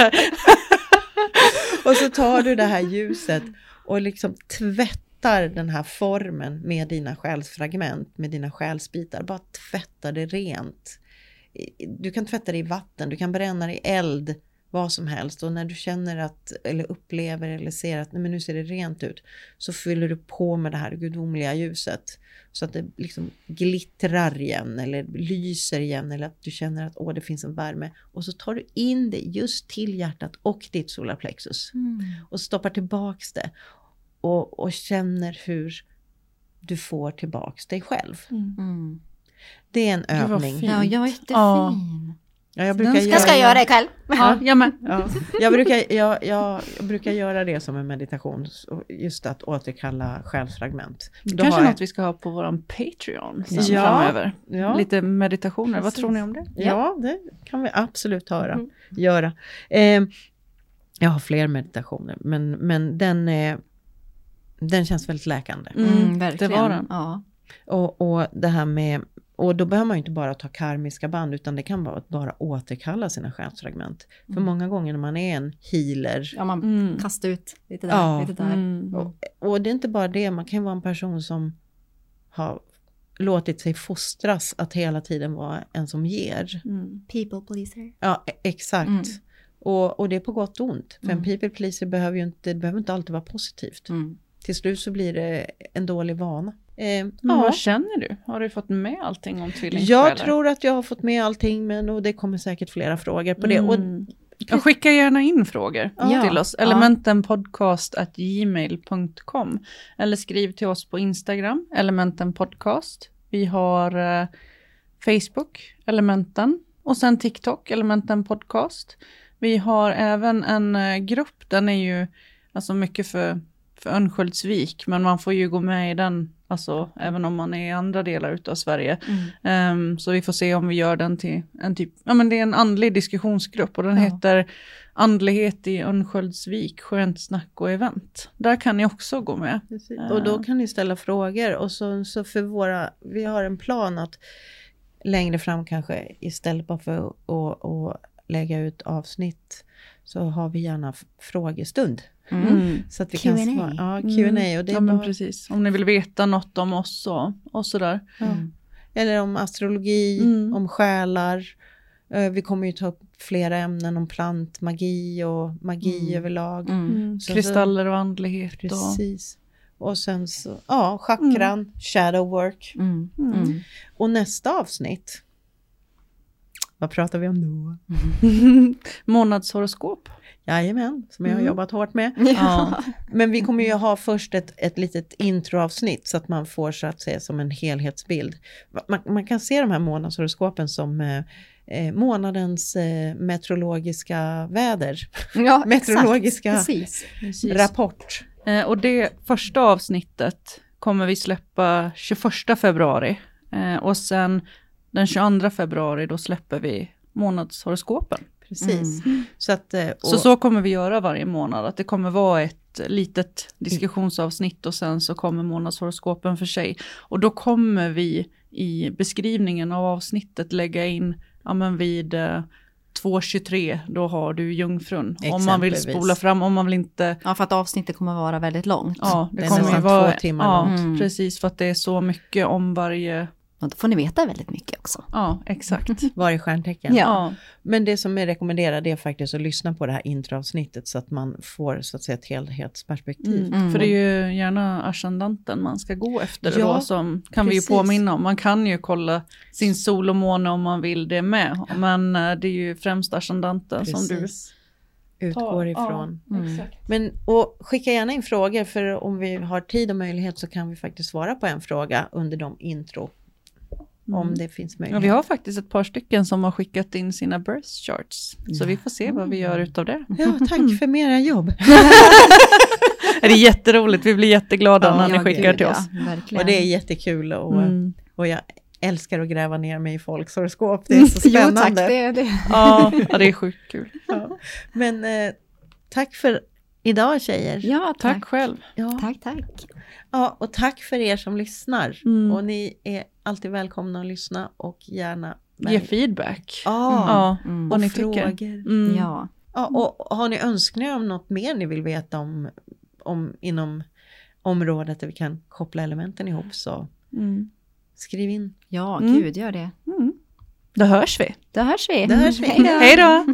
A: och så tar du det här ljuset och liksom tvättar den här formen med dina själsfragment, med dina själsbitar. Bara tvättar det rent. Du kan tvätta det i vatten, du kan bränna det i eld vad som helst och när du känner att eller upplever eller ser att nej, men nu ser det rent ut så fyller du på med det här gudomliga ljuset så att det liksom glittrar igen eller lyser igen eller att du känner att åh, det finns en värme och så tar du in det just till hjärtat och ditt solarplexus mm. och stoppar tillbaks det och, och känner hur du får tillbaks dig själv. Mm. mm. Det är en övning.
C: Ja, ja, jättefin. Ja.
A: Ja, jag brukar
C: Den ska, göra, göra ikväll.
B: Ja, jag med.
A: Ja, jag, brukar, jag, jag, jag, brukar göra det som en meditation, just att återkalla själsfragment.
B: Det kanske är något vi ska ha på vår Patreon sen ja, framöver. Ja. Lite meditationer, Precis. vad tror ni om det?
A: Ja, det kan vi absolut höra, mm. göra. Eh, jag har fler meditationer, men, men den, är, den känns väldigt läkande.
B: Mm, mm verkligen. Det var den. Ja.
A: Och, och det här med och då behöver man ju inte bara ta karmiska band utan det kan vara att bara återkalla sina själsfragment. Mm. För många gånger när man är en healer.
C: Ja, man mm. kastar ut lite där, ja. lite där. Mm.
A: Och, och, det är inte bara det, man kan ju vara en person som har låtit sig fostras att hela tiden vara en som ger.
C: Mm. People pleaser.
A: Ja, e- exakt. Mm. Och, och det är på gott och ont. För en mm. people pleaser behöver ju inte, det behöver inte alltid vara positivt. Till slut så blir det en dålig vana.
B: Eh, men ja. vad känner du? Har du fått med allting om tvillingsjälar?
A: Jag tror att jag har fått med allting, men och det kommer säkert flera frågor på det. Mm. Och,
B: jag skickar gärna in frågor ja. till oss. Elementenpodcast.gmail.com Eller skriv till oss på Instagram, elementenpodcast. Vi har eh, Facebook, Elementen. Och sen TikTok, Elementen Podcast. Vi har även en eh, grupp, den är ju alltså mycket för, för Örnsköldsvik, men man får ju gå med i den Alltså även om man är i andra delar av Sverige. Mm. Um, så vi får se om vi gör den till en typ, ja men det är en andlig diskussionsgrupp och den ja. heter Andlighet i Örnsköldsvik, skönt snack och event. Där kan ni också gå med.
A: Uh. Och då kan ni ställa frågor och så, så för våra, vi har en plan att längre fram kanske istället bara för att lägga ut avsnitt så har vi gärna frågestund.
C: Mm. mm. Så att vi Q&A. kan svara.
A: Ja, Q&A.
B: Mm. Och det är ja, bara... precis. Om ni vill veta något om oss och, och sådär. Mm.
A: Eller om astrologi, mm. om själar. Eh, vi kommer ju ta upp flera ämnen om plantmagi och magi mm. överlag.
B: Så, Kristaller och andlighet.
A: Precis. Och, och sen så, ja, chakran, shadow work. Och nästa avsnitt, vad pratar vi om då?
B: Månadshoroskop.
A: Jajamän, som jag har mm. jobbat hårt med. Ja. Men vi kommer ju ha först ett, ett litet introavsnitt så att man får så att säga som en helhetsbild. Man, man kan se de här månadshoroskopen som eh, eh månadens eh, meteorologiska väder.
C: Ja,
A: meteorologiska
C: Precis.
A: rapport.
B: Eh, och det första avsnittet kommer vi släppa 21 februari. Eh, och sen den 22 februari då släpper vi månadshoroskopen.
A: Precis. Mm.
B: Så, att, eh, och... så så kommer vi göra varje månad, att det kommer vara ett litet diskussionsavsnitt och sen så kommer månadshoroskopen för sig. Och då kommer vi i beskrivningen av avsnittet lägga in, ja men vid eh, 2.23, då har du jungfrun. Om man vill spola fram, om man vill inte...
C: Ja, för att avsnittet kommer vara väldigt långt.
B: Ja, det, det kommer vara två timmar ja, långt. Mm. Precis, för att det är så mycket om varje
C: och då får ni veta väldigt mycket också.
B: Ja, exakt.
A: Varje stjärntecken.
C: Ja.
A: Men det som är rekommenderat är faktiskt att lyssna på det här introavsnittet så att man får så att säga ett helhetsperspektiv.
B: Mm. Mm. För det är ju gärna ascendanten man ska gå efter ja, då som kan precis. vi ju påminna om. Man kan ju kolla sin sol och måne om man vill det med. Men eh, det är ju främst ascendanten precis. som du
A: utgår ifrån. Ja, mm. Men, och skicka gärna in frågor för om vi har tid och möjlighet så kan vi faktiskt svara på en fråga under de intro Mm. Om det finns möjlighet.
B: Ja, vi har faktiskt ett par stycken som har skickat in sina birth charts. Så vi får se vad vi gör utav det.
A: Ja, tack för mera jobb.
B: det är jätteroligt, vi blir jätteglada ja, när ni skickar gud, till oss.
A: Ja, och det är jättekul och, mm. och jag älskar att gräva ner mig i folks horoskop. Det är så spännande. jo, tack,
C: det är det.
B: Ja, ja det är sjukt kul.
A: Ja. Men eh, tack för idag tjejer.
B: Ja, tack, tack själv.
C: Ja. Tack, tack.
A: Ja, och tack för er som lyssnar. Mm. Och ni är alltid välkomna att lyssna och gärna
B: ge feedback.
A: Ja, mm.
B: och ni frågor.
A: Mm.
C: Ja.
A: Ja, och har ni önskningar om något mer ni vill veta om, om inom området där vi kan koppla elementen ihop så mm. skriv in.
C: Ja, mm. gud gör det. Mm.
B: Då hörs vi.
C: Då hörs vi.
A: Då hörs vi.
B: Hej då.